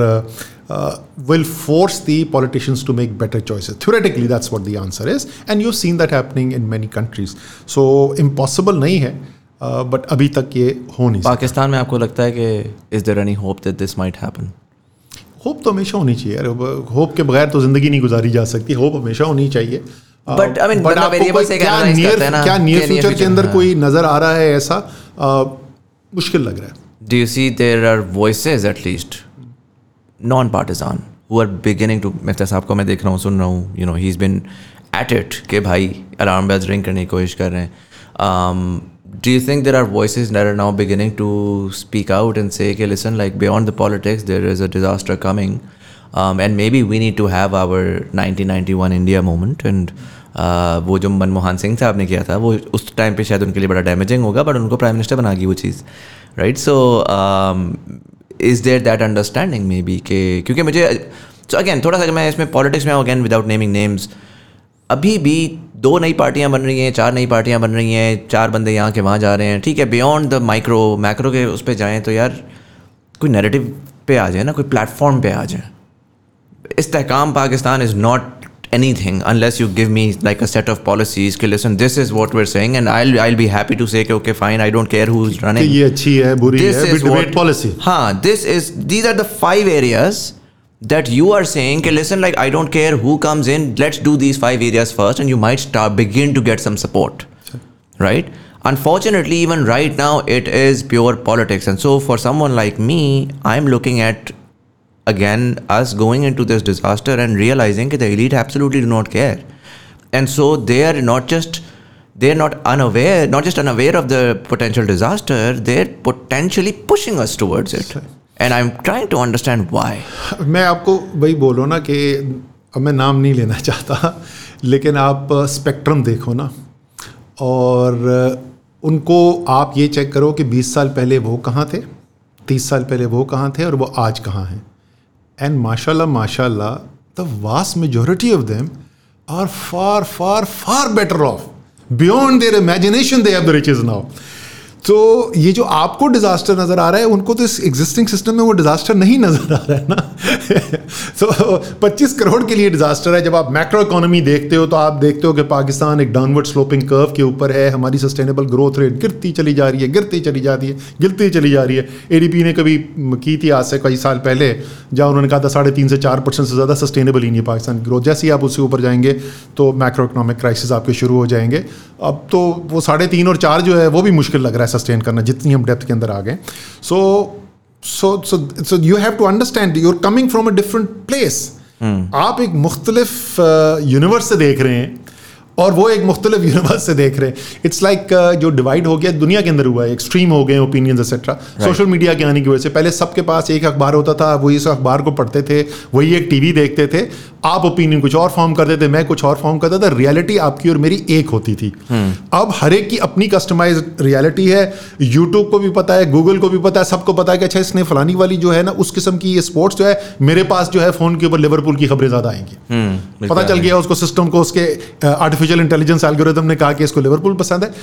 will force the politicians to make better choices theoretically that's what the answer is and you seen that happening in many countries so impossible नहीं है बट uh, अभी तक ये हो नहीं पाकिस्तान में आपको लगता है कि is there any hope that this might happen hope तो हमेशा होनी चाहिए। अरे होप के बगैर तो ज़िंदगी नहीं गुजारी जा सकती। होप हमेशा होनी चाहिए। बट आई मीन वेरिएबल से क्या नियर क्या नियर फ्यूचर के अंदर हाँ। कोई नज़र आ रहा है ऐसा मुश्किल लग रहा है। Do you see there are voices at least non partisan who are beginning to mister साहब को मैं देख रहा हूँ सुन रहा हूँ you know he is been at it के भाई अलार्म बेल्स रिंग करने की कोशिश कर रहे हैं। um, do you think there are voices that are now beginning to speak out and say कि listen like beyond the politics there is a disaster coming um, and maybe we need to have our 1991 India moment and uh, वो जो मनमोहन सिंह साहब ने किया था वो उस टाइम पे शायद उनके लिए बड़ा डैमेजिंग होगा बट उनको प्राइम मिनिस्टर बना गई वो चीज़ right so is there that understanding maybe कि क्योंकि मुझे सो अगेन थोड़ा सा मैं इसमें पॉलिटिक्स में हूँ अगेन विदाउट नेमिंग नेम्स अभी भी दो नई पार्टियाँ बन रही हैं चार नई पार्टियाँ बन रही हैं चार बंदे यहाँ के वहाँ जा रहे हैं। ठीक है बियॉन्ड द माइक्रो मैक्रो के उस पर जाएँ तो यार कोई नेरेटिव पे आ जाए ना कोई प्लेटफॉर्म पे आ जाए। इस तहकाम Pakistan is not anything unless you give me like a set of policies के listen this is what we're saying and I I be happy to say okay fine I don't care who अच्छी है बुरी दिस इज़ पॉलिसी हाँ this is these are the five areas that you are saying कि listen like I don't care who comes in let's do these five areas first and you might start begin to get some support. Right? Unfortunately even right now it is pure politics. And so for someone like me i'm looking at again us going into this disaster and realizing that the elite absolutely do not care. And so they are not just they're not unaware not just unaware of the potential disaster they're potentially pushing us towards it and i'm trying to understand why. मैं आपको वही बोलो ना कि अब मैं नाम नहीं लेना चाहता, लेकिन आप स्पेक्ट्रम देखो ना। और उनको आप ये चेक करो कि 20 साल पहले वो कहाँ थे 30 साल पहले वो कहाँ थे और वो आज कहाँ हैं। एंड माशाल्लाह माशाल्लाह the vast majority of them are far far far better off beyond their imagination they have the riches now तो ये जो आपको डिजास्टर नज़र आ रहा है, उनको तो इस एग्जिस्टिंग सिस्टम में वो डिजास्टर नहीं नज़र आ रहा है ना? तो 25 करोड़ के लिए डिजास्टर है। जब आप मैक्रो इकोनॉमी देखते हो तो आप देखते हो कि पाकिस्तान एक डाउनवर्ड स्लोपिंग कर्व के ऊपर है। हमारी सस्टेनेबल ग्रोथ रेट गिरती चली जा रही है, गिरती चली जा रही है, गिरती चली जा रही है। ए ने कभी की थी आज से कई साल पहले, जहाँ उन्होंने कहा था साढ़े तीन से चार परसेंट से ज़्यादा सस्टेनेबल ही नहीं है पाकिस्तान की ग्रोथ जैसे ही आप उससे ऊपर जाएँगे तो मैक्रो इकोनॉमिक क्राइसिस आपके शुरू हो जाएँगे। अब तो वो साढ़े तीन और चार जो है, वो भी मुश्किल लग रहा है सस्टेन करना, जितनी हम डेप्थ के अंदर आ गए। So so so so you have to understand you're coming from a different place आप एक मुख्तलिफ़ यूनिवर्स से देख रहे हैं। और वो एक मुख्तलिफ़ यूनिवर्स से देख रहे हैं। इट्स लाइक like, uh, जो डिवाइड हो गया दुनिया के अंदर हुआ है एक्सट्रीम हो गए ओपिनियंस एक्सेट्रा सोशल मीडिया के आने की वजह से पहले सबके पास एक अखबार होता था वही इस अखबार को पढ़ते थे वही एक टीवी देखते थे। आप ओपिनियन कुछ और फॉर्म करते थे मैं कुछ और फॉर्म करता था रियलिटी आपकी और मेरी एक होती थी। Hmm. अब हर एक की अपनी कस्टमाइज रियलिटी है। यूट्यूब को भी पता है गूगल को भी पता है सबको पता है कि अच्छा इसने फलानी वाली जो है ना उस किस्म की ये स्पोर्ट्स जो है मेरे पास जो है फ़ोन के ऊपर लिवरपूल की खबरें ज़्यादा आएँगी। Hmm, पता चल गया उसको सिस्टम को उसके आर्टिफिशियल इंटेलिजेंस एल्गोरिदम ने कहा कि इसको लिवरपूल पसंद है।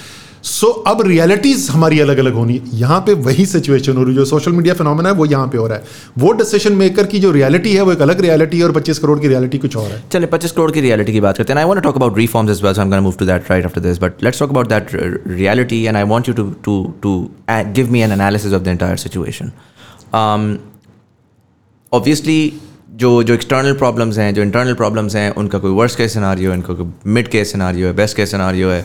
सो so, अब रियलिटीज हमारी अलग अलग होनी है यहाँ पे वही सिचुएशन हो रही है जो सोशल मीडिया फिनोमेना है वो यहाँ पे हो रहा है। वो डिसीज़न मेकर की जो रियलिटी है वो एक अलग रियलिटी है और 25 करोड़ की रियलिटी कुछ और है। चलिए 25 करोड़ की रियलिटी की बात करते हैं। I want talk about reforms as well I move to that right after this but let's talk about that reality and I want you to to to give me an analysis of the entire situation obviously जो जो एक्सटर्नल प्रॉब्लम्स हैं जो इंटरनल प्रॉब्लम्स हैं उनका कोई वर्स्ट केस सिनारियो है उनका कोई मिड केस सिनारियो है बेस्ट केस सिनारियो है।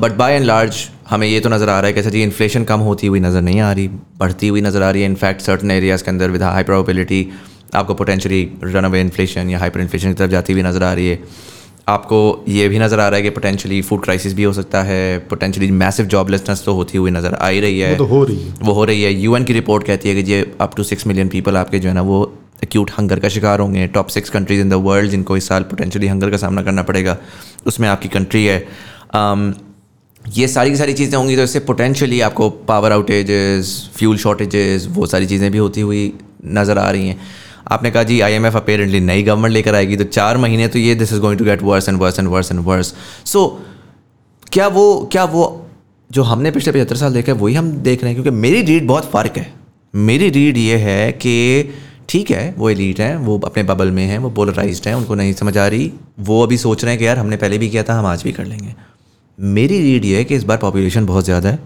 बट बाय एंड लार्ज हमें ये तो नज़र आ रहा है कि अच्छा जी इन्फ्लेशन कम होती हुई नज़र नहीं आ रही बढ़ती हुई नज़र आ रही है। इनफैक्ट सर्टन एरियाज़ के अंदर विद हाई प्रोबेबिलिटी आपको पोटेंशली रन अवे इन्फ्लेशन या हाइपर इन्फ्लेशन की तरफ़ जाती हुई नज़र आ रही है। आपको ये भी नज़र आ रहा है कि पोटेंशली फ़ूड क्राइसिस भी हो सकता है पोटेंशली मैसिव जॉबलेसनेस तो होती हुई नज़र आ ही रही है। वो तो हो रही है। वो हो रही है। यूएन की रिपोर्ट कहती है कि ये up to six million people आपके जो है ना वो एक्यूट हंगर का शिकार होंगे top six countries in the world जिनको इस साल पोटेंशली हंगर का सामना करना पड़ेगा उसमें आपकी कंट्री है। Um, ये सारी की सारी चीज़ें होंगी तो इससे पोटेंशली आपको पावर आउटेजेस फ्यूल शॉर्टेजेस वो सारी चीज़ें भी होती हुई नज़र आ रही हैं। आपने कहा जी आई एम एफ़ अपेरेंटली नई गवर्नमेंट लेकर आएगी तो चार महीने तो ये this is going to get worse and worse and worse and worse so क्या वो क्या वो जो हमने पिछले पचहत्तर साल देखा है वही हम देख रहे हैं? क्योंकि मेरी रीड बहुत फ़र्क है। मेरी रीड ये है कि ठीक है, वो एलीट हैं, वो अपने बबल में हैं, वो पोलराइज हैं, उनको नहीं समझ आ रही। वो अभी सोच रहे हैं कि यार हमने पहले भी किया था, हम आज भी कर लेंगे। मेरी रीड ये है कि इस बार पॉपुलेशन बहुत ज़्यादा है।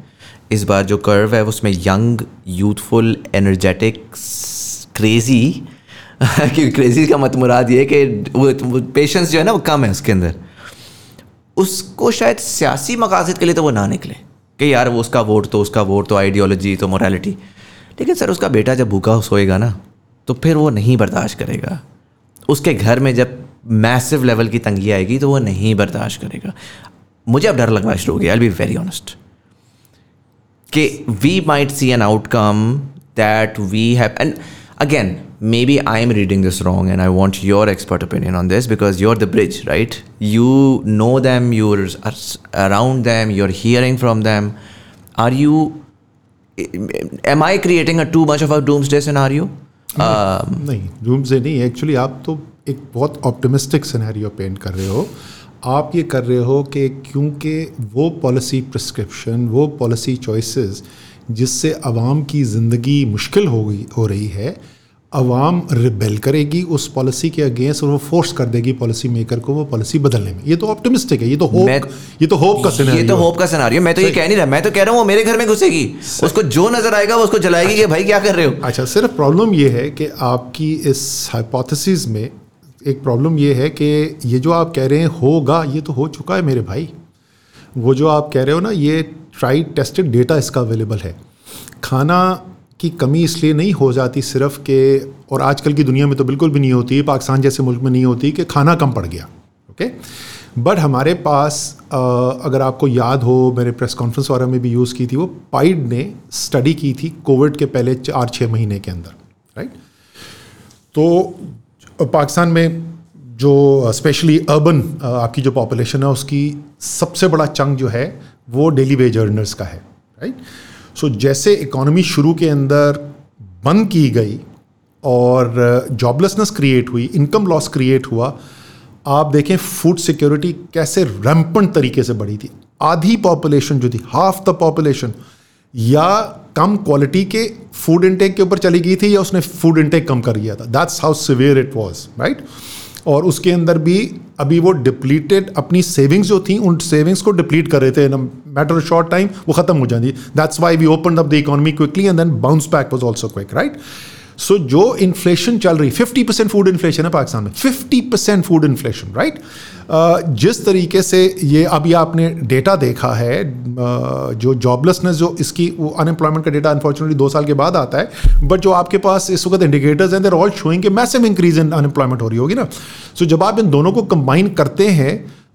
इस बार जो कर्व है, उसमें यंग यूथफुल एनर्जेटिक क्रेज़ी कि क्रेज़ी का मत मुराद ये कि वो पेशेंस जो है ना, वो कम है उसके अंदर। उसको शायद सियासी मकासद के लिए तो वो ना निकले। कि यार वो उसका वोट तो उसका वोट तो आइडियोलॉजी तो मोरालिटी लेकिन सर, उसका बेटा जब भूखा सोएगा ना तो फिर वो नहीं बर्दाश्त करेगा। उसके घर में जब मैसिव लेवल की तंगी आएगी तो वो नहीं बर्दाश्त करेगा। मुझे अब डर लगना शुरू हो गया आई बी वेरी ऑनेस्ट कि we might see an outcome that we have and again maybe I am reading this wrong and I want your expert opinion on this because you are the bridge right you know them you're around them you are hearing from them are you am I creating a too much of a doomsday scenario नहीं जूम से नहीं एक्चुअली आप तो एक बहुत ऑप्टिमिस्टिक सिनेरियो पेंट कर रहे हो। आप ये कर रहे हो कि क्योंकि वो पॉलिसी प्रिस्क्रिप्शन वो पॉलिसी चॉइसेस जिससे आवाम की ज़िंदगी मुश्किल हो गई, हो रही है आवाम रिबेल करेगी उस पॉलिसी के अगेंस्ट और वो फोर्स कर देगी पॉलिसी मेकर को वो पॉलिसी बदलने में। ये तो ऑप्टिमिस्टिक है ये तो होप ये तो होप का सिनेरियो ये तो होप का सिनेरियो मैं तो ये कह नहीं रहा मैं तो कह रहा हूँ वो मेरे घर में घुसेगी। उसको जो नज़र आएगा वो उसको जलाएगी कि भाई क्या कर रहे हो। अच्छा सिर्फ़ प्रॉब्लम ये है कि आपकी इस हाइपोथेसिस में एक प्रॉब्लम ये है कि ये जो आप कह रहे हैं होगा ये तो हो चुका है मेरे भाई। वो जो आप कह रहे हो ना ये ट्राई टेस्टेड डेटा इसका अवेलेबल है। खाना की कमी इसलिए नहीं हो जाती सिर्फ़ के, और आजकल की दुनिया में तो बिल्कुल भी नहीं होती, पाकिस्तान जैसे मुल्क में नहीं होती कि खाना कम पड़ गया ओके बट हमारे पास अगर आपको याद हो मेरे प्रेस कॉन्फ्रेंस वगैरह में भी यूज़ की थी, वो पाइड ने स्टडी की थी कोविड के पहले चार छः महीने के अंदर राइट तो पाकिस्तान में जो स्पेशली अर्बन आपकी जो पॉपुलेशन है, उसकी सबसे बड़ा चंग जो है, वो डेली वेज अर्नर्स का है राइट सो so, जैसे इकोनॉमी शुरू के अंदर बंद की गई और जॉबलेसनेस क्रिएट हुई इनकम लॉस क्रिएट हुआ आप देखें फ़ूड सिक्योरिटी कैसे रैम्पन तरीके से बढ़ी थी। आधी पॉपुलेशन जो थी हाफ़ द पॉपुलेशन या कम क्वालिटी के फ़ूड इनटेक के ऊपर चली गई थी या उसने फ़ूड इनटेक कम कर दिया था। That's how severe it was right और उसके अंदर भी अभी वो डिप्लीटेड अपनी सेविंग्स जो थी, उन सेविंग्स को डिप्लीट कर रहे थे in matter of short time वो खत्म हो जाती। That's why we open up the economy quickly and then bounce back was also quick right so जो इन्फ्लेशन चल रही फिफ्टी परसेंट फ़ूड इन्फ्लेशन है पाकिस्तान में। Fifty percent food inflation right जिस तरीके से ये अभी आपने डेटा देखा है uh, जो जॉबलेसनेस जो इसकी वो अनएम्प्लॉयमेंट का डेटा अनफॉर्चुनेटली दो साल के बाद आता है बट जो आपके पास इस वक्त इंडिकेटर्स हैं there all showing massive increase in unemployment हो रही होगी ना। सो जब आप इन दोनों को कंबाइन करते हैं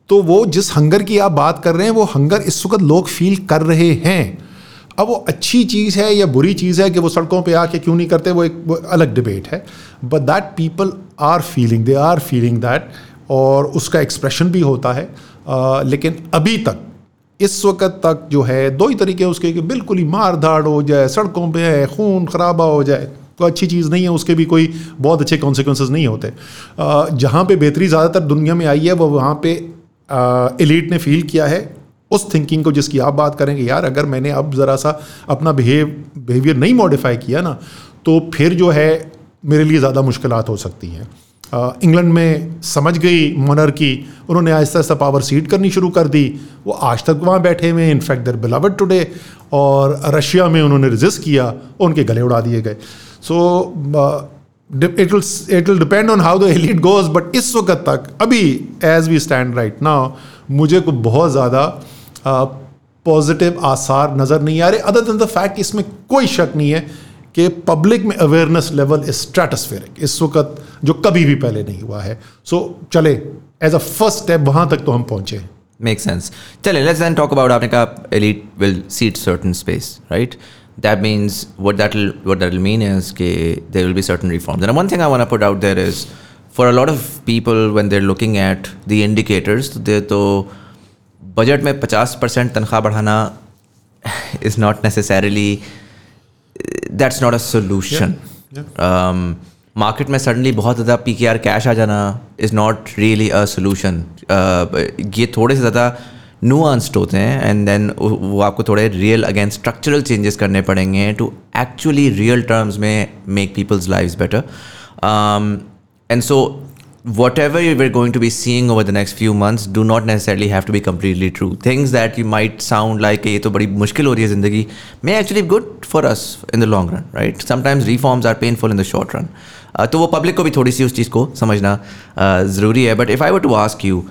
तो वो जिस हंगर की आप बात कर रहे हैं वो हंगर इस वक्त लोग फील कर रहे हैं। अब वो अच्छी चीज़ है या बुरी चीज़ है कि वो सड़कों पे आके क्यों नहीं करते वो एक वो अलग डिबेट है। But that people are feeling they are feeling that और उसका एक्सप्रेशन भी होता है। आ, लेकिन अभी तक इस वक्त तक जो है दो ही तरीके उसके कि बिल्कुल ही मार धाड़ हो जाए सड़कों पे है खून खराबा हो जाए कोई अच्छी चीज़ नहीं है उसके भी कोई बहुत अच्छे कॉन्सिक्वेंसेज नहीं होते। जहाँ पे बेहतरी ज़्यादातर दुनिया में आई है वो वहाँ पे एलिट ने फील किया है। उस थिंकिंग को जिसकी आप बात करेंगे, यार, अगर मैंने अब ज़रा सा अपना बिहेव बिहेवियर नहीं मॉडिफाई किया ना तो फिर जो है मेरे लिए ज़्यादा मुश्किल हो सकती हैं। इंग्लैंड में समझ गई मोनर की, उन्होंने आहिस्ता आहिस्ता पावर सीट करनी शुरू कर दी। वो आज तक वहाँ बैठे हुए इनफैक्ट दर बिलावट टुडे और रशिया में उन्होंने रजिस्ट किया, उनके गले उड़ा दिए गए। So it will it will depend on how the elite goes but इस वक्त तक, अभी as we stand right now मुझे को बहुत ज़्यादा पॉजिटिव आसार नज़र नहीं आ रहे अदर दैन द फैक्ट इसमें कोई शक नहीं है कि पब्लिक में अवेयरनेस लेवल इज़ स्ट्रेटस्फेरिक इस वक्त जो कभी भी पहले नहीं हुआ है। सो so, चले एज अ फ़र्स्ट स्टेप वहाँ तक तो हम पहुँचे मेक सेंस चले लेट्स देन टॉक अबाउट आपने कहा elite will seat certain space right that means what that what that mean is के there will be certain reform one thing I want put out there is for a lot of people when they looking at the indicators they तो बजट में पचास परसेंट तनख्वाह बढ़ाना is not necessarily that's not a solution market में सडनली बहुत ज़्यादा पी के आर कैश आ जाना is not really a solution ये थोड़े से ज़्यादा नुआंस्ड होते हैं एंड देन वो आपको थोड़े रियल अगेन स्ट्रक्चरल चेंजेस करने पड़ेंगे टू एक्चुअली रियल टर्म्स में make people's life better and so whatever we're going to be seeing over the next few months do not necessarily have to be completely true things that you might sound like ये तो बड़ी मुश्किल हो रही है ज़िंदगी may actually be good for us in the long run right sometimes reforms are painful in the short run uh, तो वो पब्लिक को भी थोड़ी सी उस चीज़ को समझना uh, ज़रूरी है but if I were to ask you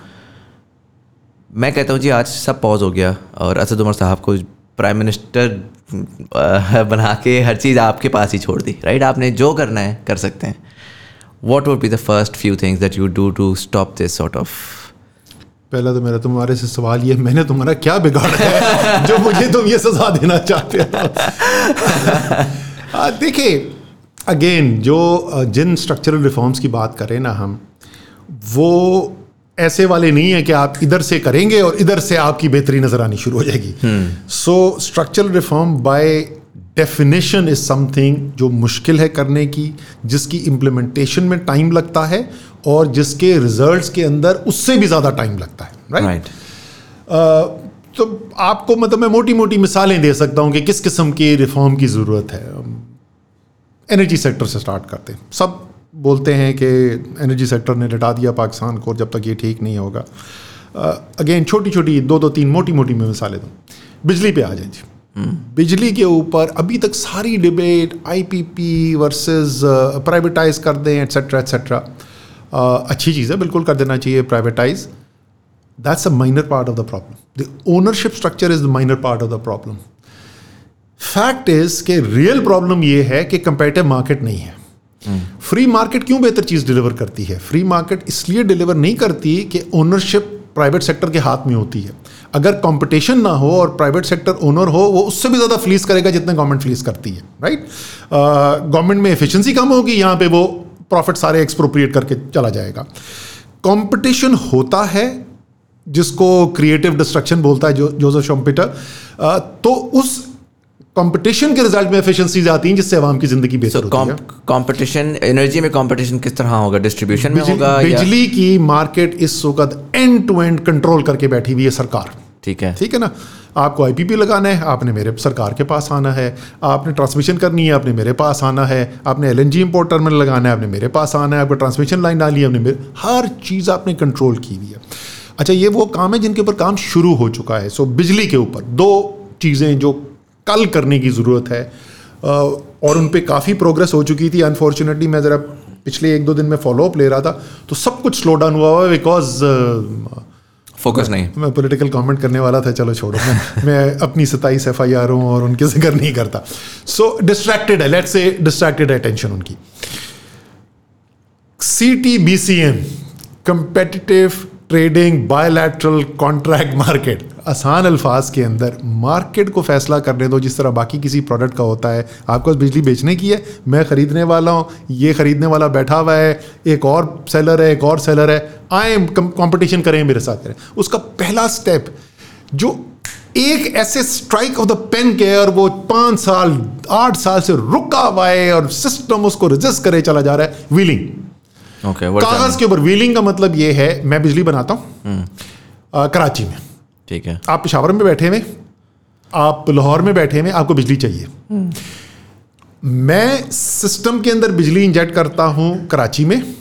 मैं कहता हूँ जी आज सब पॉज हो गया और असद उमर साहब को प्राइम मिनिस्टर uh, बना के हर चीज़ आपके पास ही छोड़ दी राइट आपने जो करना है कर सकते हैं what would be the first few things that you do to stop this sort of? पहला तो मेरा तुम्हारे से सवाल ये मैंने तुम्हारा क्या बिगाड़ा है? जो मुझे तुम ये सजा देना चाहते हो। देखिए अगेन जो जिन स्ट्रक्चरल रिफॉर्म्स की बात करें ना हम वो ऐसे वाले नहीं है कि आप इधर से करेंगे और इधर से आपकी बेहतरी नज़र आनी शुरू हो जाएगी। So structural reform by definition is something जो मुश्किल है करने की जिसकी इम्प्लीमेंटेशन में टाइम लगता है और जिसके रिजल्ट्स के अंदर उससे भी ज़्यादा टाइम लगता है राइट right? right. uh, तो आपको मतलब मैं मोटी मोटी मिसालें दे सकता हूँ कि किस किस्म की रिफॉर्म की ज़रूरत है। एनर्जी सेक्टर से स्टार्ट करते हैं। सब बोलते हैं कि एनर्जी सेक्टर ने लटा दिया पाकिस्तान को जब तक ये ठीक नहीं होगा। अगेन छोटी छोटी दो दो तीन मोटी मोटी मैं मिसालें दूँ। बिजली पे आ जाए जी बिजली के ऊपर अभी तक सारी डिबेट आईपीपी वर्सेस प्राइवेटाइज कर दें एट्सेट्रा एट्सेट्रा अच्छी चीज़ है, बिल्कुल कर देना चाहिए privatize that's a minor part of the problem the ownership structure is the minor part of the problem fact is के रियल प्रॉब्लम ये है कि कंपेटिव मार्केट नहीं है. फ्री मार्केट क्यों बेहतर चीज़ डिलीवर करती है? फ्री मार्केट इसलिए डिलीवर नहीं करती कि ओनरशिप प्राइवेट सेक्टर के हाथ में होती है. अगर कंपटीशन ना हो और प्राइवेट सेक्टर ओनर हो, वो उससे भी ज़्यादा फ्लीस करेगा जितने गवर्नमेंट फ्लीस करती है राइट गवर्नमेंट में एफिशिएंसी कम होगी, यहाँ पे वो प्रॉफिट सारे एक्सप्रोप्रिएट करके चला जाएगा। कंपटीशन होता है, जिसको क्रिएटिव डिस्ट्रक्शन बोलता है जो जोसेफ शॉम्पिटर तो उस कंपटीशन के रिज़ल्ट में एफिशिएंसीज आती हैं जिससे आवाम की ज़िंदगी बेहतर होती है। कंपटीशन एनर्जी में कंपटीशन किस तरह होगा? डिस्ट्रीब्यूशन में होगा बिजली की मार्केट इस वक्त एंड टू एंड कंट्रोल करके बैठी हुई है सरकार। ठीक है। ठीक है ना? आपको आईपीपी लगाना है आपने मेरे सरकार के पास आना है। आपने ट्रांसमिशन करनी है आपने मेरे पास आना है। आपने L N G import terminal लगाना है आपने मेरे पास आना है। आपको ट्रांसमिशन लाइन डाली है आपने मेरे हर चीज़ आपने कंट्रोल की हुई है। अच्छा ये वो काम है जिनके ऊपर काम शुरू हो चुका है। सो बिजली के ऊपर दो चीज़ें जो कल करने की ज़रूरत है। और उन पर काफ़ी प्रोग्रेस हो चुकी थी। अनफॉर्चुनेटली मैं ज़रा पिछले एक दो दिन में फॉलोअप ले रहा था। तो सब कुछ स्लो डाउन हुआ हुआ बिकॉज़ फोकस नहीं। मैं पॉलिटिकल कमेंट करने वाला था। चलो छोड़ो। मैं <laughs> मैं अपनी सताईस एफ़ आई आर हूँ और उनके ज़िक्र नहीं करता। सो डिस्ट्रैक्टेड है। लेट्स से डिस्ट्रैक्टेड है टेंशन उनकी। C T B C M competitive trading bilateral contract market. आसान अल्फाज के अंदर, मार्केट को फैसला करने दो, जिस तरह बाकी किसी प्रोडक्ट का होता है। आपको बिजली बेचने की है, मैं ख़रीदने वाला हूँ, ये ख़रीदने वाला बैठा हुआ है, एक और सेलर है, एक और सेलर है आए कंपटीशन करें मेरे साथ करें। उसका पहला स्टेप जो एक ऐसे स्ट्राइक ऑफ़ द पेन के और वो पाँच साल, आठ साल से रुका हुआ है और सिस्टम उसको रजिस्ट करे, चला जा रहा है व्हीलिंग okay, कागज़ के ऊपर व्हीलिंग का मतलब ये है मैं बिजली बनाता हूँ। कराची में। ठीक है। आप पिशावर में बैठे हुए आप लाहौर में बैठे हुए आपको बिजली चाहिए। मैं सिस्टम के अंदर बिजली इंजेक्ट करता हूँ कराची में।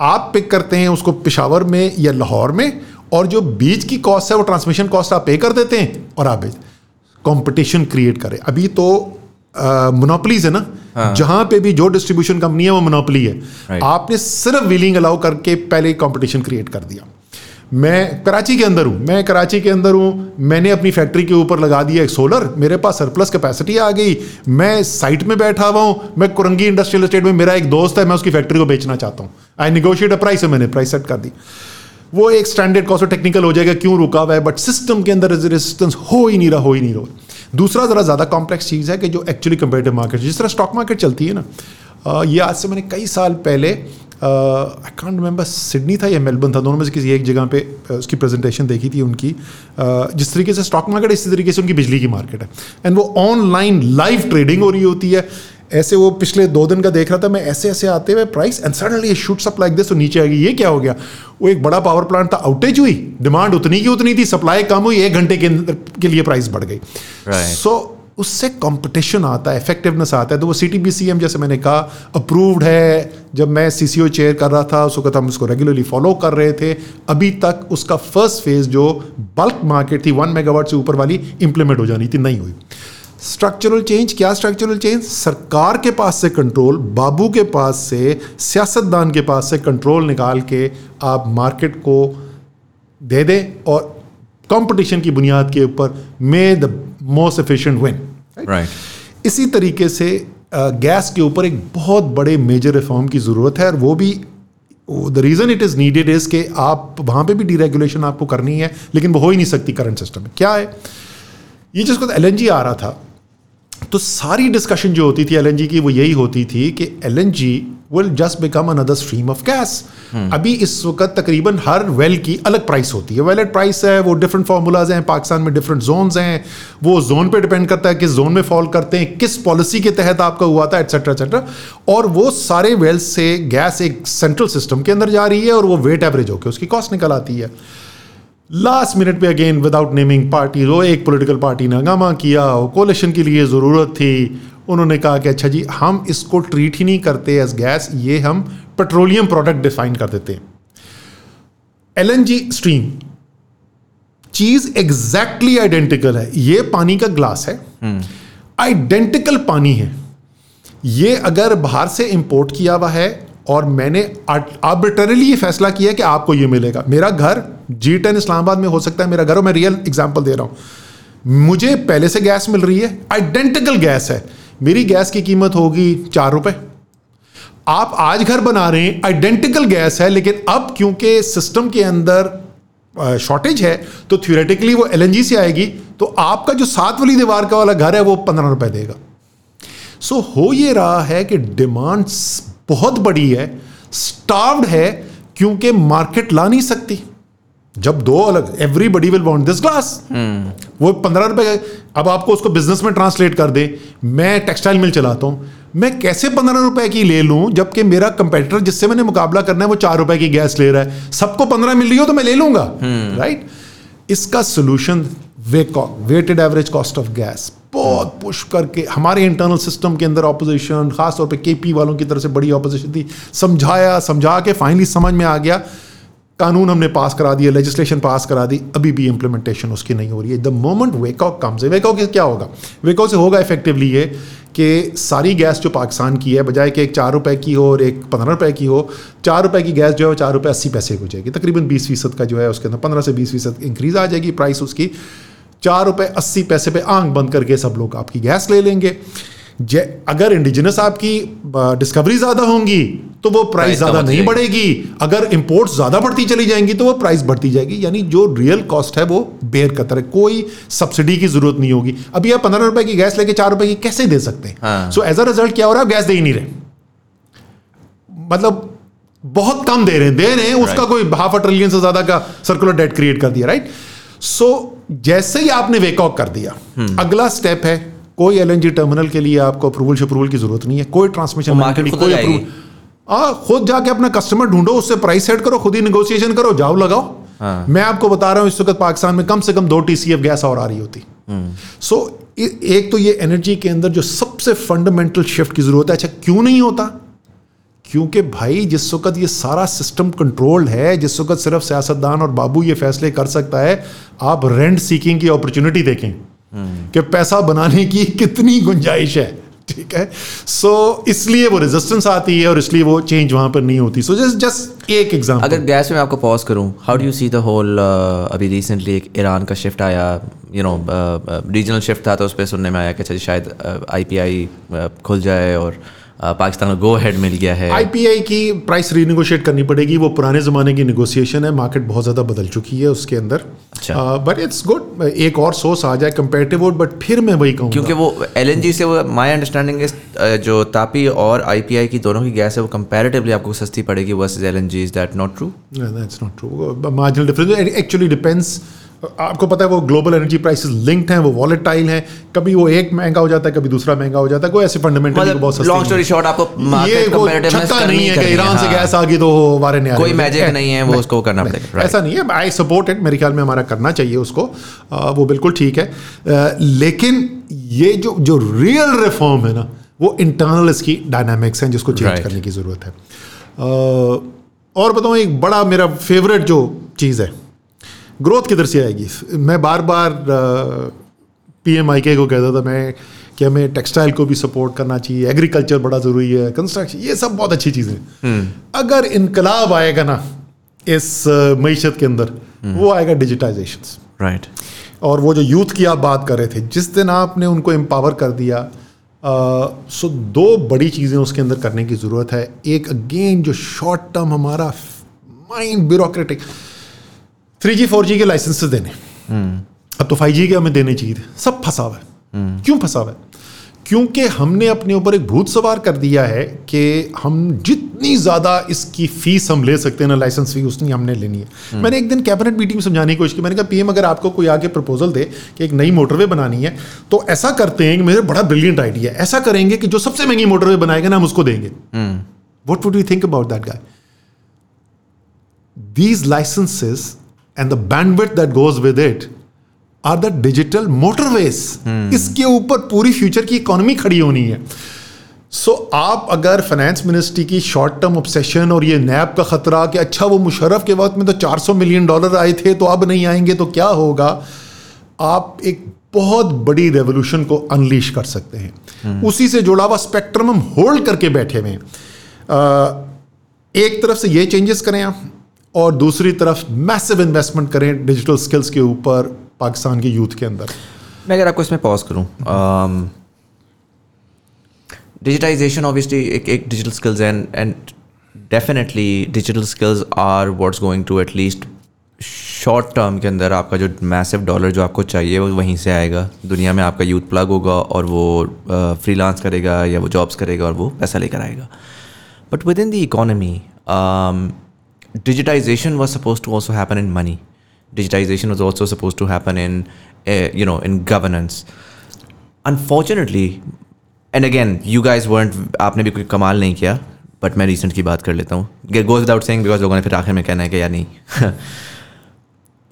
आप पिक करते हैं उसको पिशावर में या लाहौर में और जो बीच की कॉस्ट है वो ट्रांसमिशन कॉस्ट आप पे कर देते हैं और आप कंपटीशन क्रिएट करें। अभी तो मोनोपलीज है ना? हाँ. जहाँ पे भी जो डिस्ट्रीब्यूशन कंपनी है वो मोनोपली है। Right. आपने सिर्फ़ व्हीलिंग अलाउ करके पहले कंपटीशन क्रिएट कर दिया। मैं कराची के अंदर हूँ। मैं कराची के अंदर हूँ। मैंने अपनी फैक्ट्री के ऊपर लगा दिया एक सोलर मेरे पास सरप्लस कैपेसिटी आ गई। मैं साइट में बैठा हुआ हूँ। मैं कुरंगी इंडस्ट्रियल स्टेट में मेरा एक दोस्त है मैं उसकी फैक्ट्री को बेचना चाहता हूँ। आई निगोशिएट अ प्राइस है मैंने प्राइस सेट कर दी। वो एक स्टैंडर्ड कॉस्ट टेक्निकल हो जाएगा क्यों रुका हुआ है? बट सिस्टम के अंदर रेजिस्टेंस हो ही नहीं रहा हो ही नहीं रहा। दूसरा ज़रा ज़्यादा कॉम्प्लेक्स चीज़ है कि जो एक्चुअली कंपेटिव मार्केट जिस तरह स्टॉक मार्केट चलती है ना ये आज से मैंने कई साल पहले आई कॉन्ट रिमेंबर सिडनी था या मेलबर्न था, दोनों में से किसी एक जगह पे उसकी प्रेजेंटेशन देखी थी उनकी जिस तरीके से स्टॉक मार्केट इसी तरीके से उनकी बिजली की मार्केट है। एंड वो ऑनलाइन लाइव ट्रेडिंग हो रही होती है ऐसे वो पिछले दो दिन का देख रहा था मैं ऐसे ऐसे आते हुए price and suddenly shoots up like this तो नीचे आ गई ये क्या हो गया? वो एक बड़ा पावर प्लांट था आउटेज हुई डिमांड उतनी की उतनी थी सप्लाई कम हुई एक घंटे के के लिए प्राइस बढ़ गई। So right. so, उससे कंपटीशन आता है इफेक्टिवनेस आता है तो वो C T B C M जैसे मैंने कहा अप्रूव्ड है जब मैं सी सी ओ चेयर कर रहा था उस वक्त हम उसको रेगुलरली फॉलो कर रहे थे अभी तक उसका फ़र्स्ट फ़ेज़ जो बल्क मार्केट थी वन मेगावाट से ऊपर वाली इंप्लीमेंट हो जानी थी नहीं हुई। स्ट्रक्चरल चेंज क्या स्ट्रक्चरल चेंज सरकार के पास से कंट्रोल बाबू के पास से सियासतदान के पास से कंट्रोल निकाल के आप मार्केट को दे दें और कंपटीशन की बुनियाद के ऊपर may the most efficient win right इसी तरीके से गैस के ऊपर एक बहुत बड़े मेजर रिफॉर्म की ज़रूरत है और वो भी the reason it is needed is कि आप वहाँ पे भी डीरेगुलेशन आपको करनी है लेकिन वो हो ही नहीं सकती करंट सिस्टम में। क्या है? ये जिसको एल एन आ रहा था तो सारी डिस्कशन जो होती थी एलएनजी की वो यही होती थी कि L N G will just become another stream of gas अभी इस वक्त तकरीबन हर वेल की अलग प्राइस होती है। वेलेट प्राइस है वो डिफरेंट फार्मूलाज हैं पाकिस्तान में डिफरेंट जोन्स हैं। वो जोन पे डिपेंड करता है किस जोन में फॉल करते हैं किस पॉलिसी के तहत आपका हुआ था एटसेट्रा एटसेट्रा और वो सारे वेल्स से गैस एक सेंट्रल सिस्टम के अंदर जा रही है और वो वेट एवरेज होकर उसकी कॉस्ट निकल आती है। लास्ट मिनट पे अगेन विदाउट नेमिंग पार्टी वो एक पॉलिटिकल पार्टी ने हंगामा किया कोलेशन के लिए ज़रूरत थी। उन्होंने कहा कि अच्छा जी हम इसको ट्रीट ही नहीं करते एज गैस ये हम पेट्रोलियम प्रोडक्ट डिफाइन कर देते हैं. एलएनजी स्ट्रीम चीज़ एग्जैक्टली आइडेंटिकल है। ये पानी का ग्लास है। Identical hmm. पानी है। ये अगर बाहर से इंपोर्ट किया हुआ है और मैंने आर्बिटरली ये फैसला किया कि आपको ये मिलेगा। मेरा घर जी टेन इस्लामाबाद में हो सकता है मेरा घर और मैं रियल एग्ज़ाम्पल दे रहा हूँ। मुझे पहले से गैस मिल रही है आइडेंटिकल गैस है। मेरी गैस की कीमत होगी चार रुपए। आप आज घर बना रहे हैं आइडेंटिकल गैस है लेकिन अब क्योंकि सिस्टम के अंदर शॉर्टेज है तो थ्योरेटिकली वो एल से आएगी तो आपका जो सात वाली दीवार का वाला घर है वो पंद्रह रुपए देगा। सो so, हो ये रहा है कि डिमांड बहुत बड़ी है स्टार्ड है क्योंकि मार्केट ला नहीं सकती। जब दो अलग everybody will want this glass वो पंद्रह रुपए अब आपको उसको बिज़नेस में ट्रांसलेट कर दे। मैं टेक्सटाइल मिल चलाता हूँ। मैं कैसे पंद्रह रुपए की ले लूँ जबकि मेरा कंपेटिटर जिससे मैंने मुकाबला करना है वो चार रुपए की गैस ले रहा है। सबको पंद्रह मिल रही हो तो मैं ले लूँगा। राइट इसका solution weighted average cost of gas बहुत पुश करके, हमारे इंटरनल सिस्टम के अंदर ऑपोजिशन खासतौर पे केपी वालों की तरफ़ से बड़ी ऑपोजिशन थी। समझाया, समझा के फाइनली समझ में आ गया। कानून हमने पास करा दिया लेजिस्लेशन पास करा दी। अभी भी इंप्लीमेंटेशन उसकी नहीं हो रही है। द मोमेंट वेकआउट कम्स है वेकआउट क्या होगा? वेकआउट से होगा इफेक्टिवली ये कि सारी गैस जो पाकिस्तान की है, बजाय कि एक चार रुपए की हो और एक पंद्रह रुपए की हो, चार रुपए की गैस जो है वो चार रुपये अस्सी पैसे हो जाएगी। तकरीबन बीस फ़ीसद का जो है उसके अंदर, पंद्रह से बीस फ़ीसद इंक्रीज आ जाएगी प्राइस उसकी। चार रुपये अस्सी पैसे पे आँख बंद करके सब लोग आपकी गैस ले लेंगे। जे अगर इंडिजिनस आपकी डिस्कवरी ज़्यादा होंगी तो वो प्राइस ज़्यादा नहीं बढ़ेगी। अगर इंपोर्ट्स ज़्यादा बढ़ती चली जाएँगी तो वो प्राइस बढ़ती जाएगी। यानी जो रियल कॉस्ट है वो बेयर करता है। कोई सब्सिडी की ज़रूरत नहीं होगी। अभी आप पंद्रह रुपए की गैस लेके चार रुपए की कैसे दे सकते हैं? सो एज अ रिज़ल्ट क्या हो रहा है? गैस दे ही नहीं रहे। मतलब बहुत कम दे रहे हैं। दे रहे हैं उसका कोई हाफ़ अ ट्रिलियन से ज़्यादा का सर्कुलर डेट क्रिएट कर दिया राइट सो जैसे ही आपने वेकऑक कर दिया हम्म। अगला स्टेप है कोई एलएनजी टर्मिनल के लिए आपको अप्रूवल शप्रूवल की ज़रूरत नहीं है कोई ट्रांसमिशन के लिए कोई अप्रूवल हाँ खुद जाके अपना कस्टमर ढूंढो उससे प्राइस सेट करो खुद ही निगोशिएशन करो जाओ लगाओ हाँ। मैं आपको बता रहा हूँ इस वक्त पाकिस्तान में कम से कम दो टीसीएफ गैस और आ रही होती सो हम्म। so, एक तो ये एनर्जी के अंदर जो सबसे फंडामेंटल शिफ्ट की ज़रूरत है अच्छा क्यों नहीं होता क्योंकि भाई जिस वक्त ये सारा सिस्टम कंट्रोल्ड है जिस वक्त सिर्फ़ सियासतदान और बाबू ये फैसले कर सकता है आप रेंट सीकिंग की अपॉर्चुनिटी देखें कि पैसा बनाने की कितनी गुंजाइश है ठीक है? सो so, इसलिए वो रेजिस्टेंस आती है और इसलिए वो चेंज वहाँ पर नहीं होती। सो जस्ट जस्ट एक एग्जांपल अगर गैस में आपको पॉज करूँ how do you see the whole अभी रिसेंटली एक ईरान का शिफ्ट आया यू नो रीजनल शिफ्ट था तो उस पर सुनने में आया कि अच्छा शायद आईपीआई uh, uh, खुल जाए और uh, पाकिस्तान को गो हेड मिल गया है। आईपीआई की प्राइस रीनिगोशिएट करनी पड़ेगी। वो पुराने ज़माने की निगोशिएशन है। मार्केट बहुत ज़्यादा बदल चुकी है उसके अंदर। बट इट्स गुड एक और सोर्स आ जाए कंपेरेटिव वोट बट फिर मैं वही कहूँ क्योंकि वो एलएनजी से वो माई अंडरस्टैंडिंग जो तापी और आईपीआई की दोनों की गैस है वो कंपेरेटिवली आपको सस्ती पड़ेगी versus L N G is that not true that's not true marginal difference actually depends आपको पता है वो ग्लोबल एनर्जी प्राइसेस लिंक्ड हैं वो वॉलेटाइल हैं। कभी वो एक महँगा हो जाता है कभी दूसरा महँगा हो जाता है कोई ऐसे फंडामेंटल मतलब बहुत लॉन्ग स्टोरी शॉर्ट आपको ये वो छक्का नहीं है कि ईरान से गैस आ गई तो वारे नहीं कोई मैजिक नहीं है वो उसको करना पड़ेगा ऐसा नहीं है। आई सपोर्ट इट मेरे ख्याल में हमारा करना चाहिए उसको। वो बिल्कुल ठीक है। लेकिन ये जो जो रियल रिफॉर्म है ना वो इंटरनल इसकी डायनामिक्स हैं जिसको चेंज करने की ज़रूरत है। और बताऊँ एक बड़ा मेरा फेवरेट जो चीज़ है ग्रोथ किधर से आएगी? मैं बार बार पी एम आई के को कहता था मैं कि हमें टेक्सटाइल को भी सपोर्ट करना चाहिए एग्रीकल्चर बड़ा ज़रूरी है कंस्ट्रक्शन ये सब बहुत अच्छी चीज़ें हम्म। अगर इनकलाब आएगा ना इस मीशत के अंदर हम्म। वो आएगा डिजिटाइजेशन राइट और वो जो यूथ की आप बात कर रहे थे जिस दिन आपने उनको एम्पावर कर दिया आ, सो दो बड़ी चीज़ें उसके अंदर करने की ज़रूरत है। एक अगेन जो शॉर्ट टर्म हमारा mind bureaucratic three G four G के लाइसेंस देने। अब तो फाइव जी के हमें देने चाहिए थे। सब फंसा हुआ है क्यों फंसा हुआ है क्योंकि हमने अपने ऊपर एक भूत सवार कर दिया है कि हम जितनी ज़्यादा इसकी फ़ीस हम ले सकते हैं ना लाइसेंस फ़ी उतनी हमने लेनी है। मैंने एक दिन कैबिनेट मीटिंग में समझाने की कोशिश की। मैंने कहा पीएम अगर आपको कोई आके प्रपोजल दे कि एक नई मोटरवे बनानी है तो ऐसा करते हैं कि मेरे बड़ा ब्रिलियंट आइडिया है। ऐसा करेंगे कि जो सबसे महँगी मोटरवे बनाएगा ना हम उसको देंगे। What would you think about that guy these licenses and the bandwidth that goes with it are the digital motorways इसके ऊपर पूरी फ्यूचर की इकोनॉमी खड़ी होनी है। सो so, आप अगर फाइनेंस मिनिस्ट्री की शॉर्ट टर्म ऑब्सेशन और ये नैब का खतरा कि अच्छा वो मुशर्रफ के वक्त में तो 400 मिलियन डॉलर आए थे तो अब नहीं आएँगे तो क्या होगा? आप एक बहुत बड़ी रेवोल्यूशन को अनलीश कर सकते हैं। Hmm. उसी से जुड़ा हुआ स्पेक्ट्रम हम होल्ड करके बैठे हुए हैं। एक तरफ़ से ये चेंजेस करें आप। और दूसरी तरफ़ मैसिव इन्वेस्टमेंट करें डिजिटल स्किल्स के ऊपर पाकिस्तान के यूथ के अंदर। मैं अगर आपको इसमें पॉज करूँ डिजिटाइजेशन ऑब्वियसली एक एक digital skills and and definitely digital skills are what's going to at least short term के अंदर आपका जो मैसिव डॉलर जो आपको चाहिए वो वहीं से आएगा। दुनिया में आपका यूथ प्लग होगा और वो फ्री फ्रीलांस करेगा या वो जॉब्स करेगा और वो पैसा लेकर आएगा। But within the economy digitization was supposed to also happen in money digitization was also supposed to happen in uh, you know in governance unfortunately and again you guys weren't आपने भी कोई कमाल नहीं किया बट मैं रिसेंट की बात कर लेता हूँ गोज विदाउट सेइंग बिकॉज़ लोगों ने फिर आखिर में कहना है कि या नहीं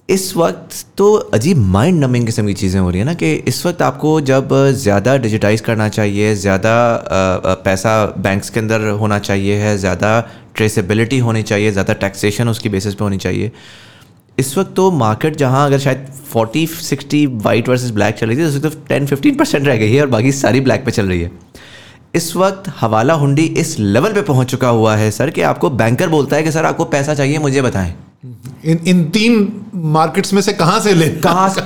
इस वक्त तो अजीब माइंड नमिंग किस्म की चीज़ें हो रही हैं ना कि इस वक्त आपको जब ज़्यादा डिजिटाइज करना चाहिए ज़्यादा पैसा बैंक्स के अंदर होना चाहिए है ज़्यादा ट्रेसेबिलिटी होनी चाहिए ज़्यादा टैक्सेशन उसकी बेसिस पे होनी चाहिए। इस वक्त तो मार्केट जहाँ अगर शायद forty sixty white versus black चल रही थी उस वक्त टेन फिफ्टीन परसेंट रह गई है और बाकी सारी ब्लैक पे चल रही है। इस वक्त हवाला हुंडी इस लेवल पे पहुँच चुका हुआ है सर कि आपको बैंकर बोलता है कि सर आपको पैसा चाहिए मुझे बताएँ। इन इन तीन मार्केट्स में से कहाँ से ले? कहाँ से?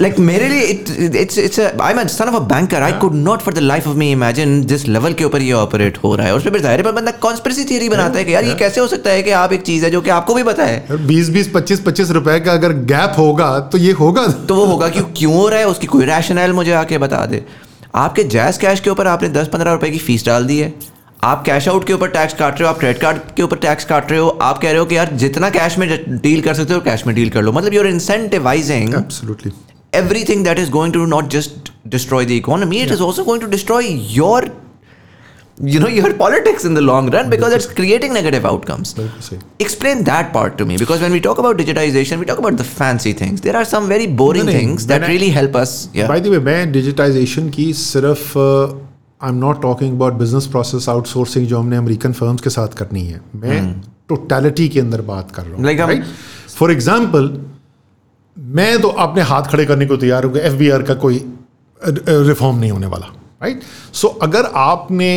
लाइक मेरे लिए it's it's I am son of a banker I could not for the life of me imagine जिस लेवल के ऊपर ये ऑपरेट हो रहा है। और फिर ज़ाहिर पर बंदा कॉन्स्पिरेसी थियरी बनाता है कि यार ये कैसे हो सकता है कि आप एक चीज़ है जो कि आपको भी पता है। बीस बीस पच्चीस पच्चीस रुपए का अगर गैप होगा तो ये होगा। तो वो होगा क्यों क्यों हो रहा है उसकी कोई रैशनल मुझे आके बता दे। आपके जैज कैश के ऊपर आपने दस पंद्रह रुपए की फ़ीस डाल दी है। आप कैश आउट के ऊपर टैक्स काट रहे हो आप क्रेडिट कार्ड के ऊपर टैक्स काट रहे हो आप कह रहे हो कि यार जितना कैश में डील कर सकते हो कैश में डील कर लो मतलब you're incentivizing absolutely everything that is going to not just destroy the economy it is also going to destroy your you know your politics in the long run because it's creating negative outcomes explain that part to me because when we talk about digitization we talk about the fancy things there are some very boring no, things that I, really help us yeah by the way मैं digitization की सिर्फ़ I am not talking about business process outsourcing जो हमने अमेरिकन फर्म्स के साथ करनी है मैं टोटैलिटी hmm. के अंदर बात कर रहा हूँ फॉर एग्ज़ाम्पल मैं तो अपने हाथ खड़े करने को तैयार हूँ एफ़ बी आर का कोई रिफॉर्म नहीं होने वाला राइट सो so, अगर आपने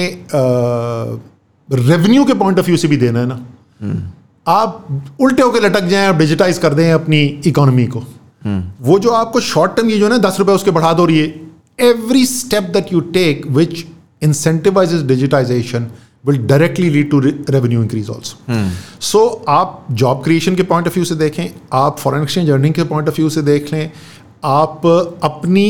रेवेन्यू के पॉइंट ऑफ़ व्यू से भी देना है ना hmm. आप उल्टे होकर लटक जाएँ आप डिजिटाइज कर दें अपनी इकोनॉमी को hmm. वो जो आपको शॉर्ट टर्म ये जो है ना दस रुपए उसके बढ़ा दो रही है every step that you take which incentivizes digitization will directly lead to re- revenue increase also. Hmm. So आप जॉब क्रिएशन के पॉइंट ऑफ़ व्यू से देखें आप फॉरेन एक्सचेंज अर्निंग के पॉइंट ऑफ़ व्यू से देख लें आप अपनी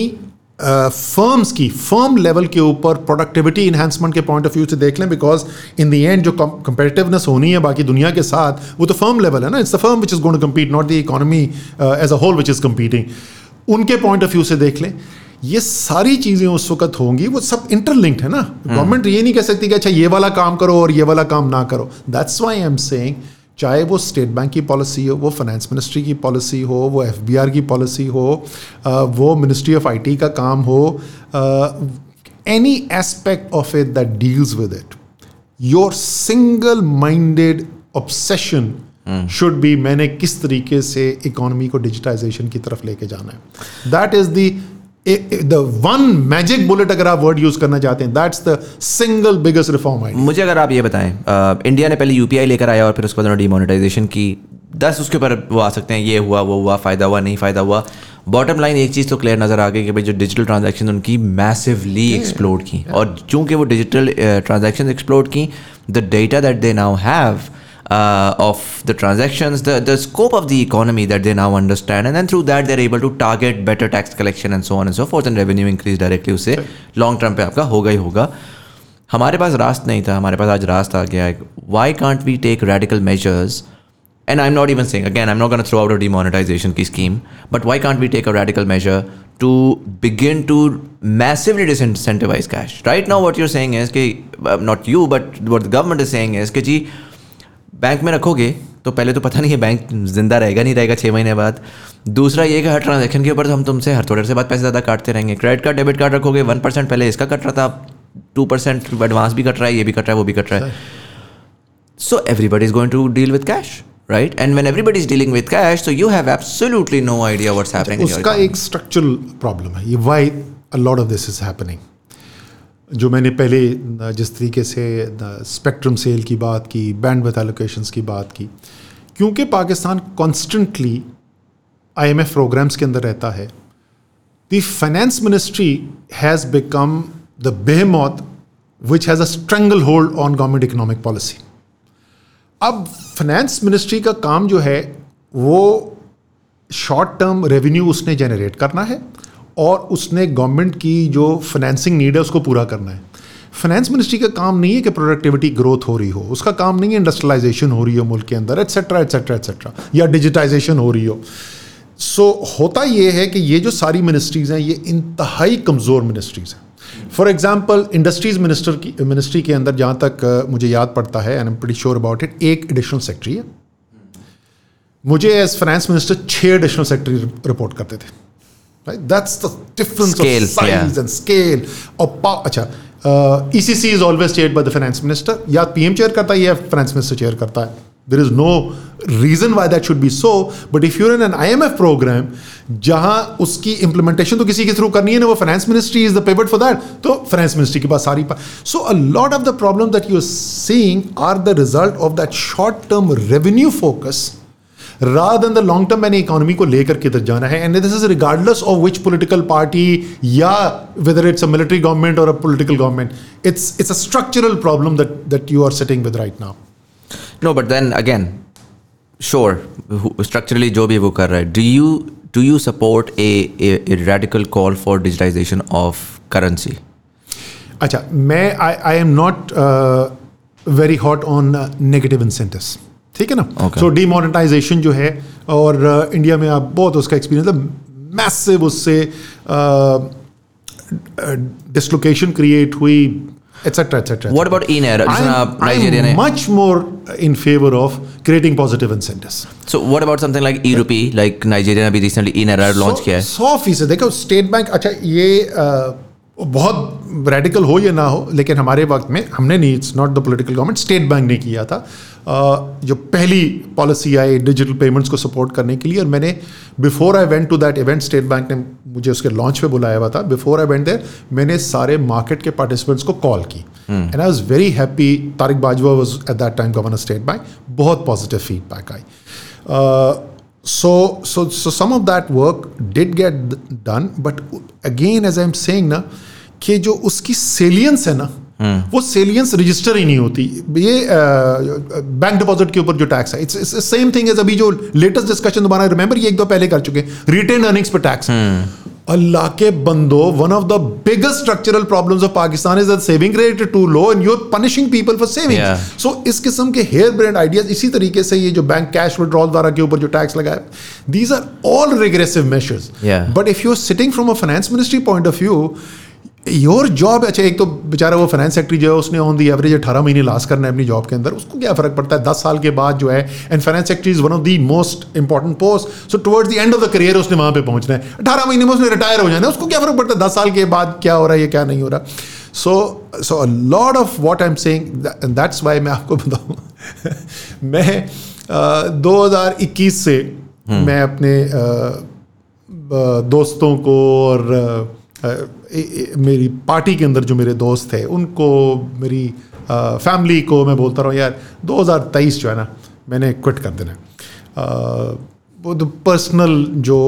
फर्म्स uh, की फर्म लेवल के ऊपर प्रोडक्टिविटी इन्हांसमेंट के पॉइंट ऑफ़ व्यू से देख लें बिकॉज़ इन द एंड जो कंपेटिवनेस होनी है बाकी दुनिया के साथ वो तो फर्म लेवल है ना it's the firm which is going to compete not the economy as a whole which is competing उनके पॉइंट ऑफ़ व्यू से देख लें ये सारी चीज़ें उस वक्त होंगी वो सब इंटरलिंक्ड है ना। गवर्नमेंट ये नहीं कह सकती कि अच्छा ये वाला काम करो और ये वाला काम ना करो. That's why I am saying चाहे वो स्टेट बैंक की पॉलिसी हो वो फाइनेंस मिनिस्ट्री की पॉलिसी हो वो एफबीआर की पॉलिसी हो वो मिनिस्ट्री ऑफ़ आईटी का काम हो any aspect of it that deals with it your single minded obsession should be मैंने किस तरीके से इकोनॉमी को डिजिटाइजेशन की तरफ़ लेके जाना है। That is the the one magic bullet अगर आप वर्ड यूज़ करना चाहते हैं that's the single biggest reform I मुझे अगर आप ये बताएँ इंडिया ने पहले यूपीआई लेकर आया और फिर उसके बाद डिमोनेटाइजेशन की। दस उसके ऊपर वो आ सकते हैं ये हुआ वो हुआ फ़ायदा हुआ नहीं फ़ायदा हुआ। बॉटम लाइन एक चीज़ तो क्लियर नज़र आ गई कि भाई जो डिजिटल ट्रांजेक्शन उनकी मैसिवली एक्सप्लोड की। और चूँकि वो डिजिटल ट्रांजेक्शन एक्सप्लोड की the data that they now have uh, of the transactions, the, the scope of the economy that they now understand, and then through that they're able to target better tax collection and so on and so forth, and revenue increase directly उससे long term पे आपका होगा ही होगा हमारे पास रास्त नहीं था हमारे पास आज रास्त आ गया है why can't we take radical measures and I'm not even saying again, I'm not going to throw out a demonetization key scheme, but why can't we take a radical measure to begin to massively disincentivize cash? Right now, what you're saying is, कि, uh, not you, but what the government is saying is, कि जी bank में रखोगे तो पहले तो पता नहीं है बैंक ज़िंदा रहेगा नहीं रहेगा छः महीने बाद। दूसरा ये कि हर ट्रांजेक्शन के ऊपर तो हम तुमसे हर थोड़े से बाद पैसे ज़्यादा काटते रहेंगे। क्रेडिट कार्ड डेबिट कार्ड रखोगे वन परसेंट पहले इसका कट रहा था टू परसेंट एडवांस भी कट रहा है ये भी कट रहा है वो भी कट रहा है। So everybody is going to deal with cash right and when everybody is dealing with cash so you have absolutely no idea what's happening उसका एक स्ट्रक्चरल प्रॉब्लम है ये why a lot of this is happening जो मैंने पहले जिस तरीके से स्पेक्ट्रम सेल की बात की बैंड विथ एलोकेशंस की बात की, क्योंकि पाकिस्तान कॉन्स्टेंटली आईएमएफ प्रोग्राम्स के अंदर रहता है, the finance ministry has become the behemoth which has a stranglehold on government economic policy. अब फाइनेंस मिनिस्ट्री का काम जो है, वो शॉर्ट टर्म रेवेन्यू उसने जनरेट करना है और उसने गवर्नमेंट की जो फाइनेंसिंग नीड है उसको पूरा करना है। फाइनेंस मिनिस्ट्री का काम नहीं है कि प्रोडक्टिविटी ग्रोथ हो रही हो। उसका काम नहीं है इंडस्ट्रियलाइजेशन हो रही हो मुल्क के अंदर एट्सेट्रा एट्सेट्रा एट्सेट्रा या डिजिटाइजेशन हो रही हो। सो so, होता ये है कि ये जो सारी मिनिस्ट्रीज़ हैं ये इंतहाई कमज़ोर मिनिस्ट्रीज़ हैं। फॉर एग्ज़ाम्पल इंडस्ट्रीज़ मिनिस्टर की मिनिस्ट्री के अंदर जहाँ तक uh, मुझे याद पड़ता है and am pretty sure about it एक एडिशनल सेक्रेटरी है। मुझे एज फाइनेंस मिनिस्टर छः एडिशनल सेक्रेटरी रिपोर्ट करते थे। Right? That's the difference Scale, of size yeah. and scale power ECC is always chaired by the finance minister या पीएम चेयर करता है या फाइनेंस मिनिस्टर चेयर करता है. There is no reason why that should be so but if you're in an I M F programme जहाँ उसकी इंप्लीमेंटेशन तो किसी के थ्रू करनी है ना वो finance ministry is the payment for that तो फाइनेंस मिनिस्ट्री के पास सारी so a lot of the problem that you are seeing are the result of that short term revenue focus rather than the long term मैंने इकोनॉमी को लेकर किधर जाना है। And this is regardless of which political party या whether it's a military government और a political government it's it's a structural problem that that you are sitting with right now no but then again sure structurally जो भी वो कर रहा है do you do you support a radical call for digitization of currency अच्छा मैं I I am not very hot on negative incentives ठीक है ना? सो डीमोनेटाइजेशन जो है और इंडिया में आप बहुत उसका एक्सपीरियंस है मैसिव उससे डिसलोकेशन क्रिएट हुई What about So what about something like? Like Nigeria ने अभी recently in-air launch किया है. सौ फ़ीसद देखो स्टेट बैंक अच्छा ये बहुत रेडिकल हो या ना हो लेकिन हमारे वक्त में हमने नहीं it's not the political government state bank ने किया था। जो पहली पॉलिसी आई डिजिटल पेमेंट्स को सपोर्ट करने के लिए और मैंने before I went to that event state bank ने मुझे उसके लॉन्च पे बुलाया हुआ था। बिफोर आई वेंट देयर मैंने सारे मार्केट के पार्टिसिपेंट्स को कॉल की। And I was very happy Tariq Bajwa was at that time governor state bank बहुत पॉजिटिव फीडबैक आई। Uh, so so so some of that work did get done but again as i'm saying ना कि जो उसकी सेलियंस है ना वो सेलियंस रजिस्टर ही नहीं होती। ये बैंक डिपॉजिट के ऊपर जो टैक्स है इट्स सेम थिंग एज अभी जो लेटेस्ट डिस्कशन दोबारा रिमेंबर ये एक दो पहले कर चुके रिटेन अर्निंग्स पर टैक्स अल्लाह के बंदो one of the biggest structural problems of Pakistan is that saving rate too low and you are punishing people for saving so इस किस्म के हेयर ब्रेड आइडियाज़ इसी तरीके से ये जो बैंक कैश विड्रॉल द्वारा के ऊपर जो टैक्स लगाया these are all regressive measures but if you are sitting from a finance ministry point of view your job अच्छा एक तो बेचारा वो फाइनेंस सेक्रेटरी जो है उसने ऑन दी एवरेज अठारह महीने लास्ट करना है अपनी जॉब के अंदर। उसको क्या फ़र्क पड़ता है? दस साल के बाद जो है and finance secretary is one of the most important post so towards the end of the career उसने वहाँ पे पहुँचना है। अठारह महीने में उसने रिटायर हो जाना है। उसको क्या फ़र्क पड़ता है? दस साल के बाद क्या हो रहा है या क्या नहीं हो रहा? So so a lot of what I am saying that's why मैं आपको बताऊँ। <laughs> मैं दो हज़ार इक्कीस से मैं अपने दोस्तों को और मेरी पार्टी के अंदर जो मेरे दोस्त थे, उनको, मेरी फैमिली को मैं बोलता रहा यार 2023 जो है ना, मैंने क्विट कर देना वो तो पर्सनल जो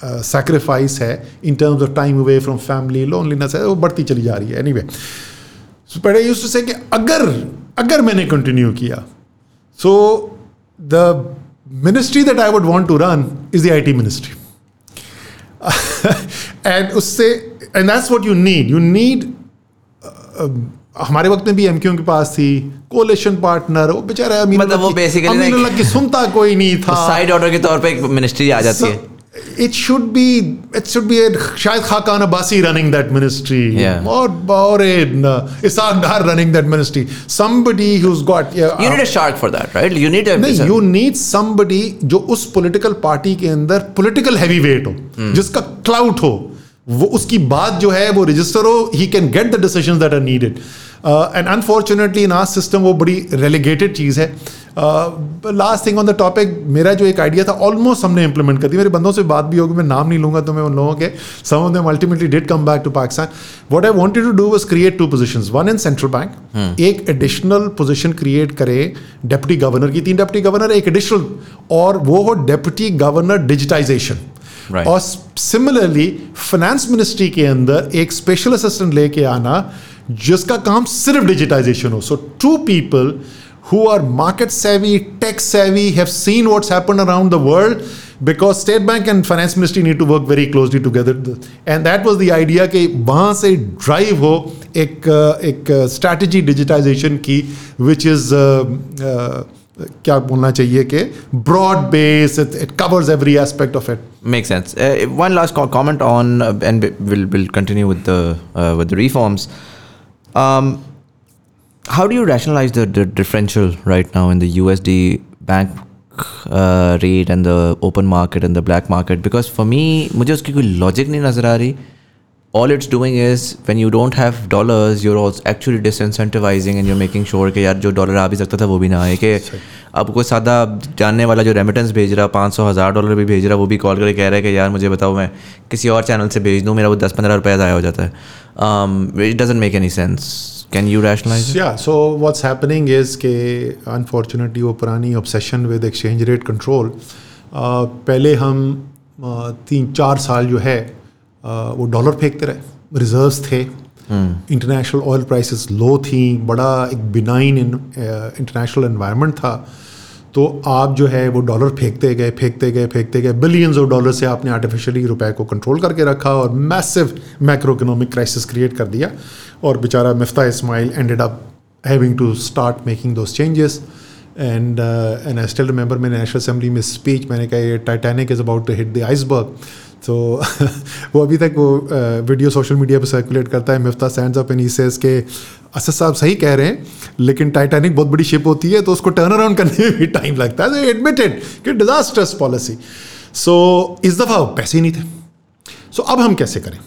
सेक्रीफाइस है in terms of time away from family loneliness है, वो बढ़ती चली जा रही है anyway but I used to say कि अगर अगर मैंने कंटिन्यू किया so the ministry that I would want to run is the IT ministry <laughs> and उससे and that's what you need you need हमारे वक्त में भी एम के पास थी कोलेशन पार्टनर वो बेचारा मतलब वो बेसिकली सुनता कोई नहीं था। साइड ऑर्डर के तौर पे एक मिनिस्ट्री आ जाती है। it should be it should be a शायद Khaqan Abbasi running that ministry Yeah. or or a uh, Isaac Dar running that ministry somebody who's got yeah, You need a shark for that, right? You need a नहीं यू नीड somebody जो उस पॉलिटिकल पार्टी के अंदर पॉलिटिकल हैवी वेट हो जिसका क्लाउट हो वो उसकी बात जो है वो रजिस्टर हो he can get the decision that are needed and unfortunately in our system वो बड़ी रेलीगेटेड चीज़ है last thing on the topic मेरा जो एक आइडिया था ऑलमोस्ट हमने इंप्लीमेंट कर दी। मेरे बंदों से बात भी होगी मैं नाम नहीं लूँगा तो मैं उन लोगों के some of them ultimately did come back to Pakistan what I wanted to do was create two positions one in central bank एक एडिशनल पोजीशन क्रिएट करे डेप्यूटी गवर्नर की। तीन डेप्यूटी गवर्नर एक एडिशनल और वो हो डेप्यूटी गवर्नर डिजिटाइजेशन Right. और सिमिलरली फाइनेंस मिनिस्ट्री के अंदर एक स्पेशल असिस्टेंट लेके आना जिसका काम सिर्फ़ डिजिटाइजेशन हो। So to people who are market savvy, tech savvy, have seen what's happened around the world because State Bank and Finance Ministry need to work very closely together. And that was the idea कि वहाँ से drive हो एक एक strategy digitization की which is uh, uh, क्या बोलना चाहिए कि broad base, it, it covers every aspect of it. Makes sense. Uh, one last co- comment on, uh, and we'll we'll continue with the uh, with the reforms. Um, how do you rationalize the, the differential right now in the USD bank uh, rate and the open market and the black market? Because for me, मुझे उसकी कोई logic नहीं नज़र आ रही. All it's doing is when you don't have dollar you're also actually disincentivizing and you're making sure कि यार जो डॉलर आ भी सकता था वो भी ना आए कि अब कोई सादा जानने वाला जो रेमिटेंस भेज रहा है पाँच सौ हज़ार डॉलर भी भेज रहा वो भी कॉल करके कह रहा है कि यार मुझे बताओ मैं किसी और चैनल से भेज दूँ मेरा वो दस पंद्रह रुपया ज़्यादा हो जाता है। It doesn't make any sense can you rationalize या सो वॉट्स हैपनिंग इज़ के अनफॉर्चुनेटली वो पुरानी obsession with exchange rate control पहले हम uh, तीन चार साल जो है वो डॉलर फेंकते रहे। रिजर्व्स थे। इंटरनेशनल ऑयल प्राइसेस लो थी। बड़ा एक बिनाइन इंटरनेशनल एनवायरनमेंट था। तो आप जो है वो डॉलर फेंकते गए फेंकते गए फेंकते गए। बिलियंस ऑफ़ डॉलर से आपने आर्टिफिशियली रुपए को कंट्रोल करके रखा और massive macro economic crisis create कर दिया। और बेचारा Miftah Ismail ended up having to start making those changes and and I still remember मैंने नेशनल असेंबली में स्पीच मैंने कहा Titanic is about to hit the iceberg तो <laughs> वो अभी तक वो वीडियो सोशल मीडिया पर सर्कुलेट करता है। Miftah stands up and says के असद साहब सही कह रहे हैं लेकिन टाइटैनिक बहुत बड़ी शिप होती है तो उसको टर्न अराउंड करने में भी टाइम लगता है। एडमिटेड कि डिजास्टर्स पॉलिसी सो इस दफ़ा पैसे ही नहीं थे। सो अब हम कैसे करें?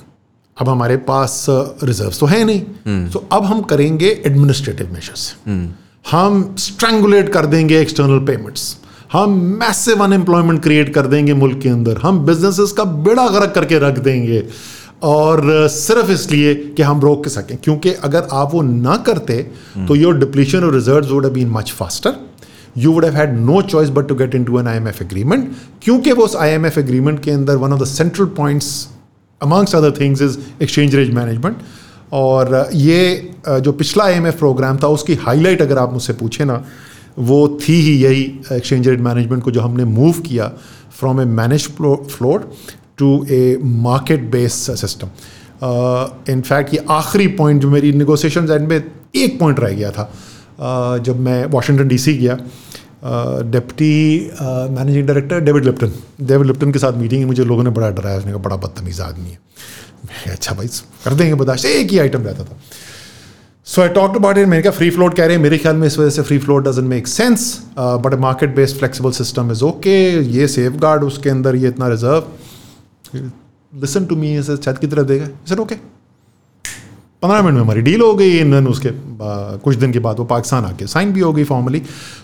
अब हमारे पास रिज़र्व तो है नहीं। तो अब हम करेंगे एडमिनिस्ट्रेटिव मेजर्स हम स्ट्रैंगुलेट कर देंगे एक्सटर्नल पेमेंट्स हम मैसिव अनएम्प्लॉयमेंट क्रिएट कर देंगे मुल्क के अंदर। हम बिजनेसेस का बेड़ा गर्क करके रख देंगे। और सिर्फ़ इसलिए कि हम रोक के सकें। क्योंकि अगर आप वो ना करते तो योर डिप्लीशन और reserve would been much faster you would have had no choice but to get into an I M F agreement क्योंकि वो उस आई एम एफ़ एग्रीमेंट के अंदर one of the central points amongst other things is exchange rate management और ये जो पिछला आई एम एफ़ प्रोग्राम था उसकी हाईलाइट अगर आप मुझसे पूछे ना वो थी ही यही एक्सचेंज रेट मैनेजमेंट को जो हमने मूव किया from a manage float to a market based system in fact ये आखिरी पॉइंट जो मेरी निगोसिएशन एंड में एक पॉइंट रह गया था। Uh, जब मैं वाशिंगटन डीसी गया deputy managing director David Lipton David Lipton के साथ मीटिंग है मुझे लोगों ने बड़ा डराया उसने कहा बड़ा बदतमीज़ आदमी है। अच्छा भाई कर देंगे बर्दाश्त। एक ही आइटम रहता था। So I talk about it मैंने कहा फ्री फ्लोट कह रहे हैं। मेरे ख्याल में इस वजह से free float doesn't make sense but market based flexible system is okay ये सेफ़ गार्ड उसके अंदर, ये इतना रिज़र्व लिसन टू मी इसे छत की तरफ़ देगा सर ओके पंद्रह मिनट में हमारी डील हो गई इन दिन उसके कुछ दिन के बाद वो पाकिस्तान आके साइन भी हो गई formally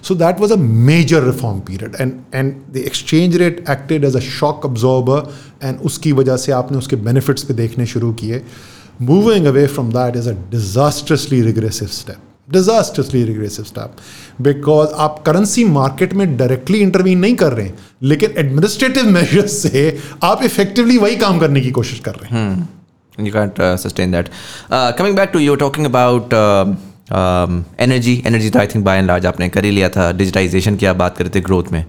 so that was a major reform period and and the exchange rate acted as a shock absorber and उसकी वजह से आपने उसके बेनिफिट्स पे देखने शुरू किए। Moving away from that is a disastrously regressive step disastrously regressive step because आप करेंसी मार्केट में डायरेक्टली इंटरवीन नहीं कर रहे हैं लेकिन एडमिनिस्ट्रेटिव मेजर्स से आप इफेक्टिवली वही काम करने की कोशिश कर रहे हैं you can't uh, sustain that. Uh, coming back to you talking about uh, um, energy. Energy तो I think by and large आपने कर ही लिया था. Digitization की आप बात करते थे growth में.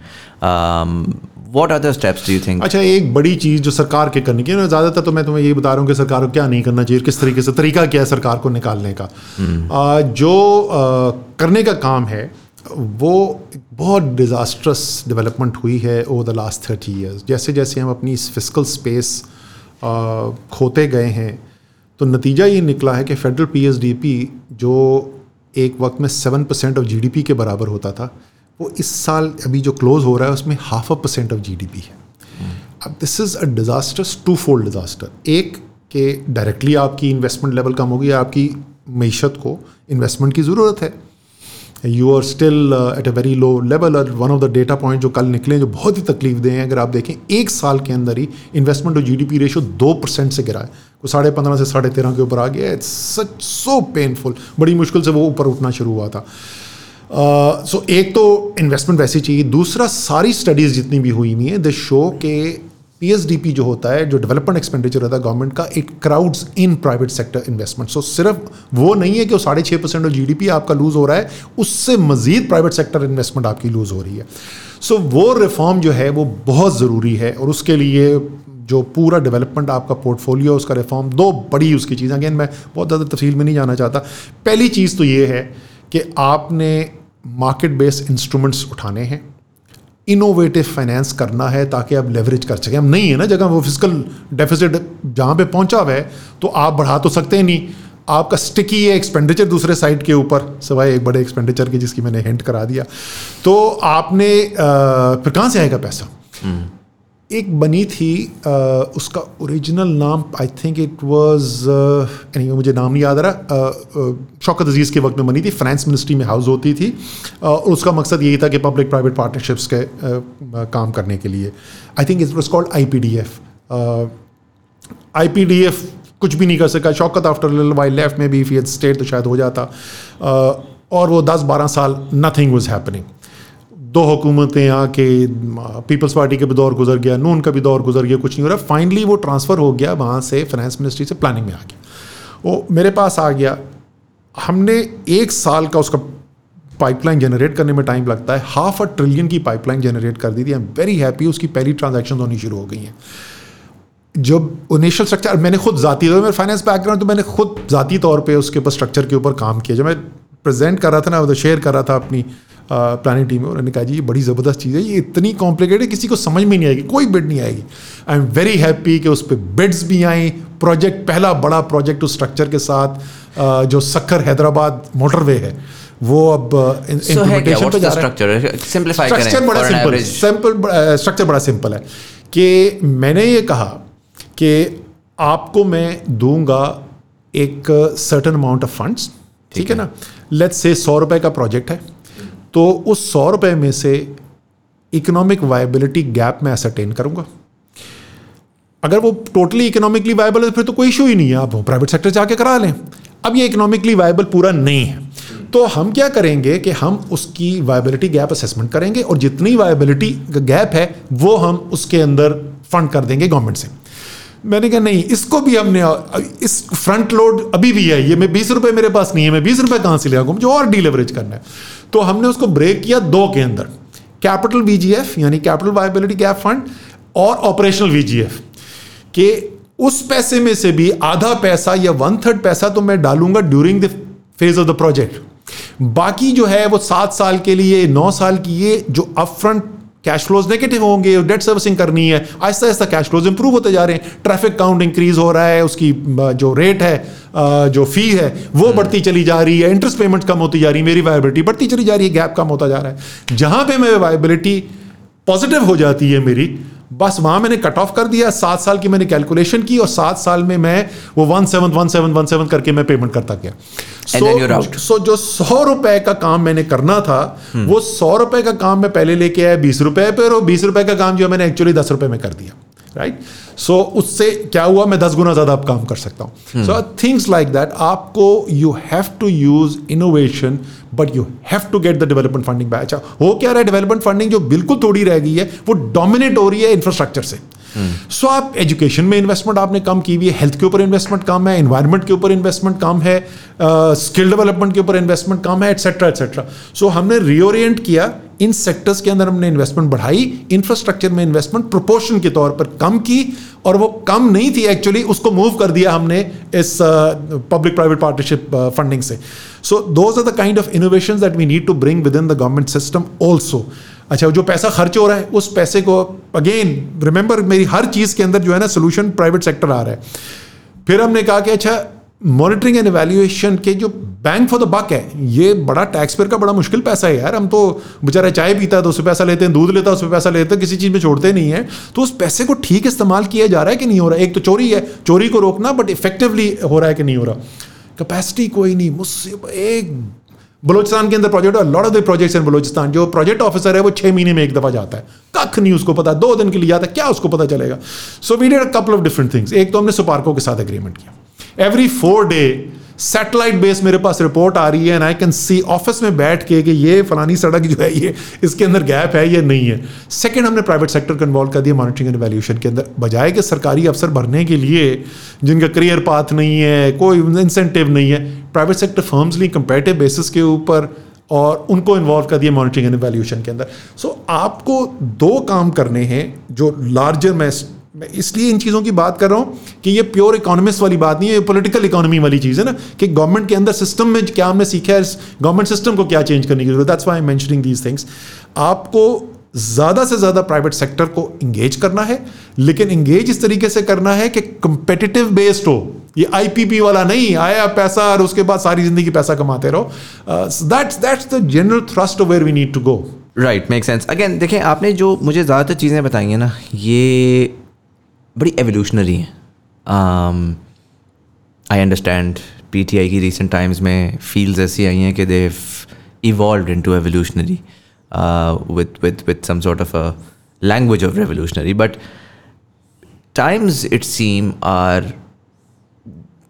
Um, what other steps do you think? अच्छा एक बड़ी चीज़ जो सरकार के करने की ज़्यादातर तो मैं तुम्हें यही बता रहा हूँ कि सरकार को क्या नहीं करना चाहिए किस तरीके से तरीका क्या है सरकार को निकालने का। आ, जो आ, करने का काम है वो बहुत डिज़ास्ट्रस डेवलपमेंट हुई है over the last thirty years जैसे जैसे हम अपनी इस फ़िज़िकल स्पेस खोते गए हैं तो नतीजा ये निकला है कि फेडरल पीएसडीपी जो एक वक्त में सेवन परसेंट ऑफ़ जीडीपी के बराबर होता था वो इस साल अभी जो क्लोज हो रहा है, उसमें half a percent of GDP है। अब this is a disaster two fold disaster एक, कि डायरेक्टली आपकी इन्वेस्टमेंट लेवल कम होगी आपकी मीशत को इन्वेस्टमेंट की ज़रूरत है। You are still at a very low level और one of the data point जो कल निकले जो बहुत ही तकलीफ़ दे अगर आप देखें, एक साल के अंदर ही इन्वेस्टमेंट और जीडीपी रेशियो दो परसेंट से गिरा है। वो साढ़े पंद्रह से साढ़े तेरह के ऊपर आ गया इट्स सच सो पेनफुल बड़ी मुश्किल से वो ऊपर उठना शुरू हुआ था। सो uh, एक तो इन्वेस्टमेंट वैसे चाहिए दूसरा सारी स्टडीज़ जितनी भी हुई हुई हैं दे शो के पीएसडीपी जो होता है जो डेवलपमेंट एक्सपेंडिचर होता है गवर्नमेंट का it crowds in private sector investment so सिर्फ़ वो नहीं है कि वो साढ़े छः परसेंट ऑफ़ जीडीपी आपका लूज हो रहा है उससे मजीद प्राइवेट सेक्टर इन्वेस्टमेंट आपकी लूज हो रही है. सो so, वो रिफॉर्म जो है वो बहुत ज़रूरी है और उसके लिए जो पूरा डेवलपमेंट आपका पोर्टफोलियो उसका रिफॉर्म दो बड़ी उसकी चीज़ें अगेन मैं बहुत ज़्यादा तफसील में नहीं जाना चाहता। पहली चीज़ तो ये है कि आपने मार्केट बेस्ड इंस्ट्रूमेंट्स उठाने हैं। इनोवेटिव फाइनेंस करना है ताकि आप लेवरेज कर सकें। हम नहीं है ना जगह वो फ़िज़िकल डेफिसिट जहाँ पे पहुँचा हुआ है तो आप बढ़ा तो सकते हैं नहीं। आपका स्टिकी है एक्सपेंडिचर दूसरे साइड के ऊपर। सिवाय एक बड़े एक्सपेंडिचर की जिसकी मैंने हिंट करा दिया। तो आपने आ, फिर कहाँ से आएगा पैसा? हम्म। एक बनी थी आ, उसका ओरिजिनल नाम I think it was any मुझे नाम नहीं याद आ रहा शौकत अज़ीज़ के वक्त में बनी थी फाइनेंस मिनिस्ट्री में हाउस होती थी और उसका मकसद यही था कि पब्लिक प्राइवेट पार्टनरशिप्स के आ, काम करने के लिए। I think it was called I P D F I P D F कुछ भी नहीं कर सका। शौकत आफ्टर वाई लेफ़्ट में भी स्टेट तो शायद हो जाता। और वो दस बारह साल नथिंग वॉज़ हैपनिंग दो हुकूमतें आके पीपल्स पार्टी का भी दौर गुजर गया, नून का भी दौर गुजर गया, कुछ नहीं हो रहा। फाइनली वो ट्रांसफ़र हो गया, वहाँ से फाइनेंस मिनिस्ट्री से प्लानिंग में आ गया। वो मेरे पास आ गया। हमने एक साल का उसका पाइपलाइन जनरेट करने में टाइम लगता है। हाफ़ अ ट्रिलियन की पाइपलाइन जनरेट कर दी थी। आई एम वेरी हैप्पी उसकी पहली ट्रांजेक्शन होनी शुरू हो गई हैं। जब इनिशियल स्ट्रक्चर मैंने खुद जाती मेरे फाइनेंस बैकग्राउंड तो मैंने खुद ज़ाती तौर पे उसके ऊपर स्ट्रक्चर के ऊपर काम किया। जब मैं प्रेजेंट कर रहा था ना शेयर कर रहा था अपनी प्लानिंग टीम में उन्होंने कहा जी ये बड़ी ज़बरदस्त चीज़ है ये इतनी कॉम्प्लिकेटेड है किसी को समझ में नहीं आएगी कोई बिड नहीं आएगी। आई एम वेरी हैप्पी कि उस पर बिड्स भी आई प्रोजेक्ट पहला बड़ा प्रोजेक्ट उस स्ट्रक्चर के साथ जो सखर हैदराबाद मोटरवे है वो अब इम्प्लीमेंटेशन पे जा रहा है। स्ट्रक्चर बड़ा सिंपल सिंपल स्ट्रक्चर बड़ा सिंपल है कि मैंने ये कहा कि आपको मैं दूँगा एक सर्टन अमाउंट ऑफ़ फंड्स ठीक है ना? लेट्स से सौ रुपए का प्रोजेक्ट है। तो उस सौ रुपए में से इकोनॉमिक वायबिलिटी गैप में असरटेन करूँगा। अगर वो टोटली इकोनॉमिकली वायबल है तो फिर तो कोई इशू ही नहीं है, आप प्राइवेट सेक्टर जाके करा लें। अब ये इकोनॉमिकली वायबल पूरा नहीं है। तो हम क्या करेंगे कि हम उसकी वायबिलिटी गैप असेसमेंट करेंगे और जितनी वायबिलिटी गैप है, वो हम उसके अंदर फंड कर देंगे गवर्नमेंट से। मैंने कहा, नहीं, इसको भी हमने, इस फ्रंट लोड अभी भी है, ये मैं बीस रुपए मेरे पास नहीं है, मैं बीस रुपए कहाँ से ले आऊँगा, मुझे और डीलेवरेज करना है। तो हमने उसको ब्रेक किया दो के अंदर। कैपिटल वीजीएफ यानी कैपिटल वायबिलिटी गैप फंड और ऑपरेशनल वीजीएफ के उस पैसे में से भी आधा पैसा या वन थर्ड पैसा तो मैं डालूँगा during the phase of the project बाकी जो है वो सात साल के लिए, नौ साल की ये जो अपफ्रंट कैश फ्लोज नेगेटिव होंगे डेट सर्विसिंग करनी है आहिस्ता आहिस्ता कैश फ्लोज इंप्रूव होते जा रहे हैं ट्रैफ़िक काउंट इंक्रीज हो रहा है उसकी जो रेट है जो फ़ी है वो हम्म। बढ़ती चली जा रही है इंटरेस्ट पेमेंट कम होती जा रही है मेरी वायबिलिटी बढ़ती चली जा रही है गैप कम होता जा रहा है जहाँ पे मेरी वायबिलिटी पॉजिटिव हो जाती है मेरी बस वहाँ मैंने कट ऑफ़ कर दिया सात साल की मैंने कैलकुलेशन की और सात साल में मैं वो one seven one seven one seven करके मैं पेमेंट करता गया। सो so, so जो सौ रुपए का काम मैंने करना था hmm. वो सौ रुपए का काम मैं पहले लेके आया बीस रुपए पर और बीस रुपए का काम जो मैंने एक्चुअली दस रुपए में कर दिया। राइट सो उससे क्या हुआ? मैं दस गुना ज़्यादा अब काम कर सकता हूँ। सो थिंग्स लाइक दैट आपको you have to use innovation but you have to get the development funding by अच्छा हो क्या रहा है डेवलपमेंट फंडिंग जो बिल्कुल थोड़ी रह गई है? वो डोमिनेट हो रही है इंफ्रास्ट्रक्चर से। सो so, आप एजुकेशन में इन्वेस्टमेंट आपने कम की हुई है हेल्थ के ऊपर इन्वेस्टमेंट कम है इन्वायरमेंट के ऊपर इन्वेस्टमेंट कम है स्किल uh, डेवलपमेंट के ऊपर इन्वेस्टमेंट कम है एटसेट्रा एटसेट्रा सो हमने रीओरिएंट किया इन सेक्टर्स के अंदर हमने इन्वेस्टमेंट बढ़ाई इंफ्रास्ट्रक्चर में इन्वेस्टमेंट प्रोपोर्शन के तौर पर कम की और वो कम नहीं थी एक्चुअली उसको मूव कर दिया हमने इस पब्लिक प्राइवेट पार्टनरशिप फंडिंग से so. Those are the kind of innovation that we need to bring within the government system also अच्छा जो पैसा खर्च हो रहा है, उस पैसे को अगेन रिमेंबर मेरी हर चीज़ के अंदर जो है ना सोल्यूशन प्राइवेट सेक्टर आ रहा है। फिर हमने कहा कि अच्छा मॉनिटरिंग एंड एवेल्युएशन के जो बैंक फॉर द बक है, ये बड़ा टैक्स पेयर का बड़ा मुश्किल पैसा है यार। हम तो बेचारा चाय पीता है तो उससे पैसा लेते हैं, दूध लेता है, उससे पैसा लेते हैं, किसी चीज़ में छोड़ते नहीं है। तो उस पैसे को ठीक इस्तेमाल किया जा रहा है कि नहीं हो रहा? एक तो चोरी है, चोरी को रोकना बट इफेक्टिवली हो रहा है कि नहीं हो रहा? कैपेसिटी कोई नहीं, मुझसे एक बलोचिस्तान के अंदर project lot of the projects in Balochistan. जो प्रोजेक्ट ऑफिसर है, वो छह महीने में एक दफ़ा जाता है। कख नहीं उसको पता, दो दिन के लिए जाता है, क्या उसको पता चलेगा? So we did a couple of different things एक तो हमने सुपार्को के साथ एग्रीमेंट किया। Every four day satellite base मेरे पास रिपोर्ट आ रही है and I can see office में बैठ के कि ये फलानी सड़क जो है ये इसके अंदर गैप है ये नहीं है। सेकंड हमने प्राइवेट सेक्टर को इन्वॉल्व कर दिया मॉनिटरिंग एंड वैल्यूशन के अंदर। बजाय कि सरकारी अफसर भरने के लिए जिनका करियर पाथ नहीं है कोई इंसेंटिव नहीं है प्राइवेट सेक्टर फर्म्स ली कंपेटिव बेसिस के ऊपर और उनको इन्वॉल्व कर दिया मॉनिटरिंग एंड वैल्यूशन के अंदर। सो so, आपको दो काम करने हैं जो लार्जर मैं मैं इसलिए इन चीज़ों की बात कर रहा हूँ कि ये प्योर इकोनॉमिस्ट वाली बात नहीं है, ये पॉलिटिकल इकोनॉमी वाली चीज़ है ना, कि गवर्नमेंट के अंदर सिस्टम में क्या हमने सीखा है गवर्नमेंट सिस्टम को क्या चेंज करने की ज़रूरत that's why mentioning these things आपको ज़्यादा से ज़्यादा प्राइवेट सेक्टर को इंगेज करना है, लेकिन इंगेज इस तरीके से करना है कि कंपेटिटिव बेस्ड हो। ये आईपीपी वाला नहीं, आया पैसा और उसके बाद सारी ज़िंदगी पैसा कमाते रहो। That's that's the general thrust where we need to go right make sense again देखें, आपने जो मुझे ज़्यादातर चीज़ें बताई हैं ना, ये बड़ी एवोल्यूशनरी हैं। I understand P T I की रिसेंट टाइम्स में फील्ड्स ऐसी आई हैं कि they evolve into evolutionary with with with some sort of a language of revolutionary but times it seem are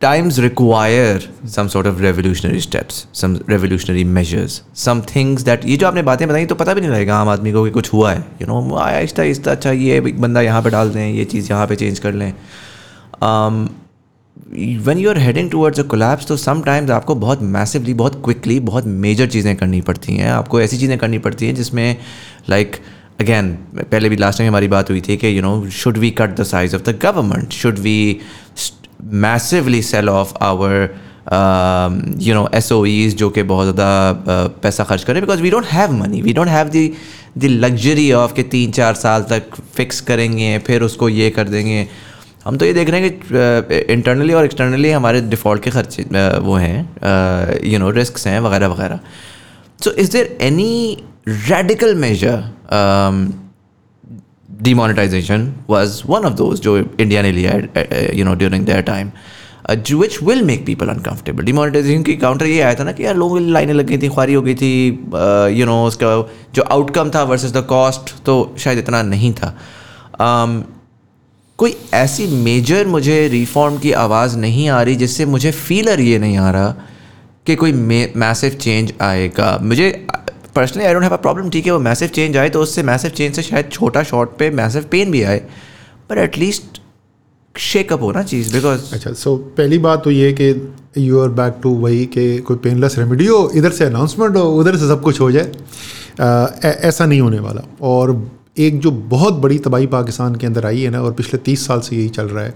times require some sort of revolutionary steps some revolutionary measures some things that ये जो आपने बातें बताई तो पता भी नहीं लगेगा आम आदमी को कि कुछ हुआ है। यू नो आहिस्ता आहिस्ता अच्छा ये बंदा यहाँ पे डाल दें ये चीज़ यहाँ पे चेंज कर लें। When you are heading towards a collapse तो समटाइम्स आपको बहुत मैसिवली बहुत क्विकली बहुत मेजर चीज़ें करनी पड़ती हैं। आपको ऐसी चीज़ें करनी पड़ती हैं जिसमें लाइक like, अगेन पहले भी लास्ट टाइम हमारी बात हुई थी कि you know should we cut the size of the government should we massively sell off our you know S O जो कि बहुत ज़्यादा पैसा खर्च करें because we don't have money we don't have the the luxury of के तीन चार साल तक फिक्स करेंगे, फिर उसको ये कर देंगे। हम तो ये देख रहे हैं कि इंटरनली और एक्सटर्नली हमारे डिफ़ॉल्ट के खर्चे वो हैं यू नो रिस्क हैं, वगैरह वगैरह। So is there any radical major demonetization was one of those जो इंडिया ने लिया you know during their time which will make people uncomfortable demonetization की काउंटर ये आया था ना कि यार लोगों की लाइनें लग गई थी ख्वारी हो गई थी यू uh, नो उसका जो आउटकम था वर्सेस द कॉस्ट तो शायद इतना नहीं था. Um, कोई ऐसी मेजर मुझे रिफॉर्म की आवाज़ नहीं आ रही जिससे मुझे फीलर ये नहीं आ रहा कि कोई मैसिव चेंज आएगा. मुझे personally I don't have a problem ठीक है वो मैसिव चेंज आए तो उससे मैसिव चेंज से शायद छोटा शॉर्ट पे मैसिव पेन भी आए पर एटलीस्ट शेकअप होना चीज़ बिकॉज़ अच्छा सो so, पहली बात तो ये कि यू आर बैक टू वही कि कोई पेनलेस रेमेडी हो इधर से अनाउंसमेंट हो उधर से सब कुछ हो जाए ऐसा नहीं होने वाला। और एक जो बहुत बड़ी तबाही पाकिस्तान के अंदर आई है ना और पिछले तीस साल से यही चल रहा है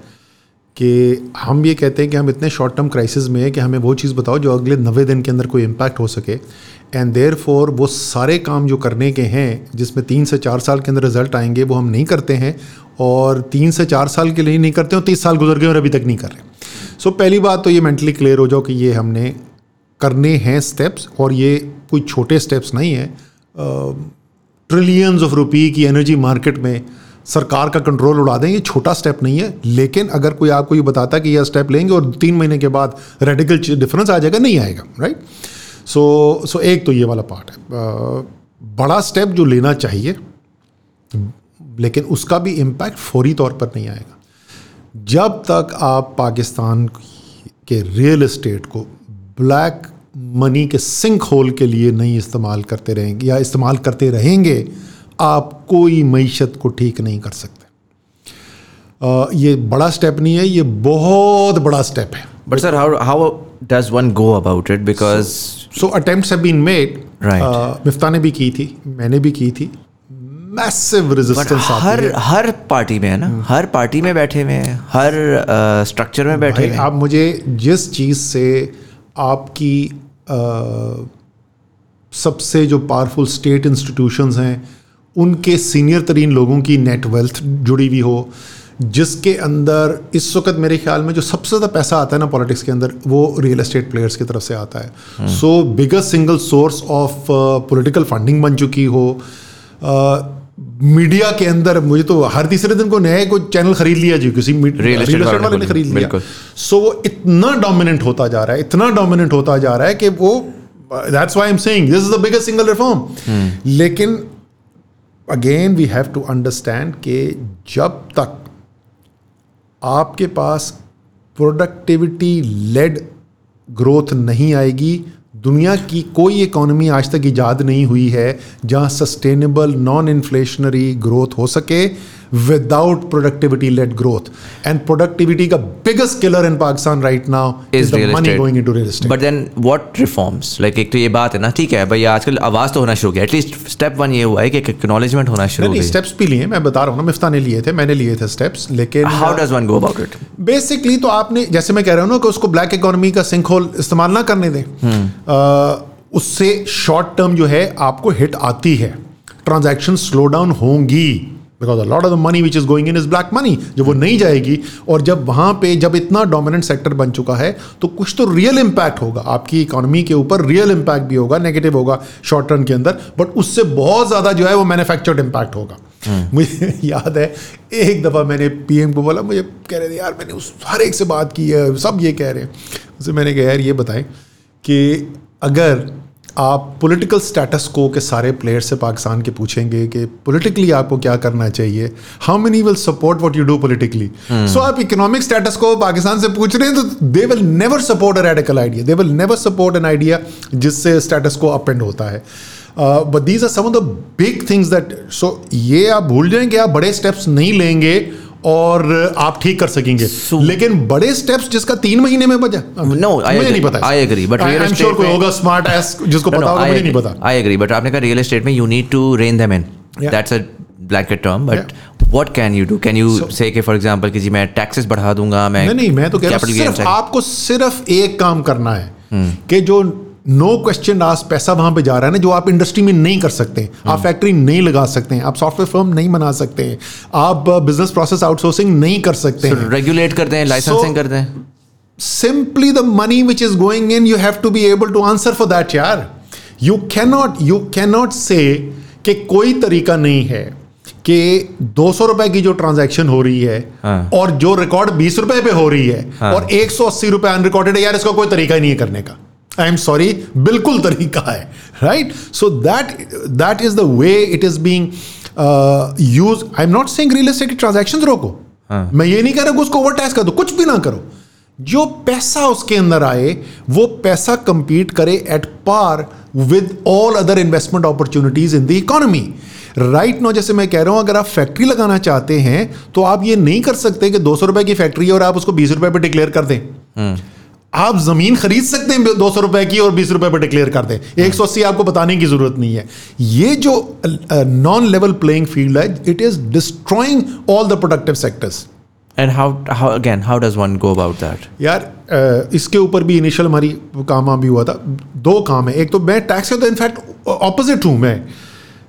कि हम ये कहते हैं कि हम इतने शॉर्ट टर्म क्राइसिस में हैं कि हमें वो चीज़ बताओ जो अगले नवे दिन के अंदर कोई इम्पैक्ट हो सके। एंड देयर फॉर वो सारे काम जो करने के हैं जिसमें तीन से चार साल के अंदर रिज़ल्ट आएँगे वो हम नहीं करते हैं। और तीन से चार साल के लिए नहीं करते और तीस साल गुजर गए और अभी तक नहीं कर रहे। सो so, पहली बात तो ये मेंटली क्लियर हो जाओ कि ये हमने करने हैं स्टेप्स और ये कोई छोटे स्टेप्स नहीं हैं। ट्रिलियंस ऑफ़ रुपी की एनर्जी मार्केट में सरकार का कंट्रोल उड़ा दें, ये छोटा स्टेप नहीं है। लेकिन अगर कोई आपको ये बताता है कि यह स्टेप लेंगे और तीन महीने के बाद रेडिकल डिफरेंस आ जाएगा, नहीं आएगा राइट सो सो एक तो ये वाला पार्ट है। बड़ा स्टेप जो लेना चाहिए, लेकिन उसका भी इम्पैक्ट फौरी तौर पर नहीं आएगा। जब तक आप पाकिस्तान के रियल इस्टेट को ब्लैक मनी के सिंक होल के लिए नहीं इस्तेमाल करते रहेंगे या इस्तेमाल करते रहेंगे आप कोई मीशत को ठीक नहीं कर सकते। ये बड़ा स्टेप नहीं है ये बहुत बड़ा स्टेप है। But sir how how does one go about it because so attempts have been made Miftah ने भी की थी मैंने भी की थी। मैसिव रेजिस्टेंस हर हर पार्टी में है ना? हर पार्टी में बैठे हुए हैं हर स्ट्रक्चर uh, में बैठे हुए आप मुझे जिस चीज़ से आपकी uh, सबसे जो पावरफुल स्टेट इंस्टीट्यूशंस हैं उनके सीनियर तरीन लोगों की नेट वेल्थ जुड़ी हुई हो जिसके अंदर इस वक्त मेरे ख्याल में जो सबसे ज़्यादा पैसा आता है ना पॉलिटिक्स के अंदर वो रियल एस्टेट प्लेयर्स की तरफ़ से आता है। So biggest single source of political funding बन चुकी हो। मीडिया uh, के अंदर मुझे तो हर तीसरे दिन को नए कोई चैनल खरीद लिया जी किसी रियल एस्टेट वाले ने खरीद लिया। सो so, वो इतना डोमिनेंट होता जा रहा है इतना डोमिनेंट होता जा रहा है कि वो that's I am saying this is the biggest single reform लेकिन again we have to understand कि जब तक आपके पास प्रोडक्टिविटी लेड ग्रोथ नहीं आएगी, दुनिया की कोई इकोनॉमी आज तक ईजाद नहीं हुई है जहाँ सस्टेनेबल नॉन इन्फ्लेशनरी ग्रोथ हो सके। Without productivity led growth and productivity का biggest killer in Pakistan right now Is is real money estate. Going into real estate but then what reforms like एक तो ये बात है ना ठीक है भाई आजकल आवाज़ तो होना शुरू किया एटलीस्ट स्टेप वन ये हुआ है कि एक्नॉलेजमेंट होना शुरू नहीं स्टेप्स भी लिए मैं बता रहा हूँ ना मिफ्ता ने लिए थे मैंने लिए थे स्टेप्स लेकिन how does one go about it basically तो आपने जैसे मैं कह रहा हूँ ना कि उसको ब्लैक इकोनॉमी का सिंक होल इस्तेमाल ना करने दें अ, उससे शॉर्ट टर्म जो है आपको हिट आती है। ट्रांजैक्शन स्लो डाउन होंगी। Because a lot of the money which is going in is black money जब वो नहीं जाएगी। और जब वहाँ पे जब इतना डोमिनेंट सेक्टर बन चुका है तो कुछ तो रियल इम्पैक्ट होगा। आपकी इकोनॉमी के ऊपर रियल इम्पैक्ट भी होगा नेगेटिव होगा शॉर्ट टर्म के अंदर। बट उससे बहुत ज़्यादा जो है वो मैन्युफैक्चर्ड इम्पैक्ट होगा। मुझे <laughs> याद है एक दफ़ा मैंने पीएम को बोला मुझे कह रहे थे यार मैंने उस हर एक से बात की है सब ये कह रहे हैं। उससे मैंने कहा यार ये बताएँ कि अगर आप पॉलिटिकल स्टेटस को के सारे प्लेयर से पाकिस्तान के पूछेंगे कि पॉलिटिकली आपको क्या करना चाहिए? How many will support what you do politically so आप इकोनॉमिक स्टेटस को पाकिस्तान से पूछ रहे हैं तो they will never support a radical idea they will never support an idea जिससे स्टेटस को अप एंड होता है. But these are some of the big things that so ये आप भूल जाएँ कि आप बड़े स्टेप्स नहीं लेंगे और आप ठीक कर सकेंगे। So- लेकिन बड़े स्टेप्स जिसका तीन महीने में No, I मुझे नहीं पता आई एम estate श्योर कोई होगा स्मार्ट एस जिसको पता होगा मुझे नहीं पता। आई एग्री बट आपने कहा रियल एस्टेट में you need to rein them in that's a blanket term but what can you do can you say कि फॉर एग्जांपल कि जी मैं टैक्सेस बढ़ा दूँगा मैं नहीं नहीं मैं तो कह रहा हूँ सिर्फ़ आपको सिर्फ़ एक काम करना है कि जो नो क्वेश्चन आज पैसा वहाँ पे जा रहा है ना जो आप इंडस्ट्री में नहीं कर सकते आप फैक्ट्री नहीं लगा सकते हैं आप सॉफ्टवेयर फर्म नहीं बना सकते हैं आप बिज़नेस प्रोसेस आउटसोर्सिंग नहीं कर सकते हैं रेगुलेट करते हैं लाइसेंसिंग So- करते हैं simply the money which is going in you have to be able to answer for that यार you cannot you cannot say कि कोई तरीका नहीं है कि दो सौ रुपए की जो ट्रांजैक्शन हो रही है हाँ। और जो रिकॉर्ड बीस रुपए पे हो रही है हाँ। और एक सौ अस्सी रुपए अनरिकॉर्डेड है यार इसका कोई तरीका ही नहीं है करने का आई एम सॉरी बिल्कुल तरीका है right so that that is the way it is being use I am not saying real estate transaction रोको। हाँ। मैं ये नहीं कह रहा कि उसको ओवर टैक्स कर दो कुछ भी ना करो। जो पैसा उसके अंदर आए वो पैसा कंपीट करे at par with all other investment opportunities in the economy right no जैसे मैं कह रहा हूँ अगर आप फैक्ट्री लगाना चाहते हैं तो आप ये नहीं कर सकते कि दो सौ रुपए की फैक्ट्री है और आप उसको बीस रुपए पर डिक्लेयर कर दें। आप ज़मीन खरीद सकते हैं दो सौ रुपए की और बीस रुपए पर डिक्लेयर कर दें। एक सौ अस्सी आपको बताने की ज़रूरत नहीं है। ये जो नॉन लेवल प्लेइंग फ़ील्ड है it is destroying all the productive sectors and how how again how does one go about that यार इसके ऊपर भी इनिशियल हमारी काम भी हुआ था। दो काम है। एक तो मैं टैक्स के तो इनफैक्ट ऑपोजिट हूँ मैं।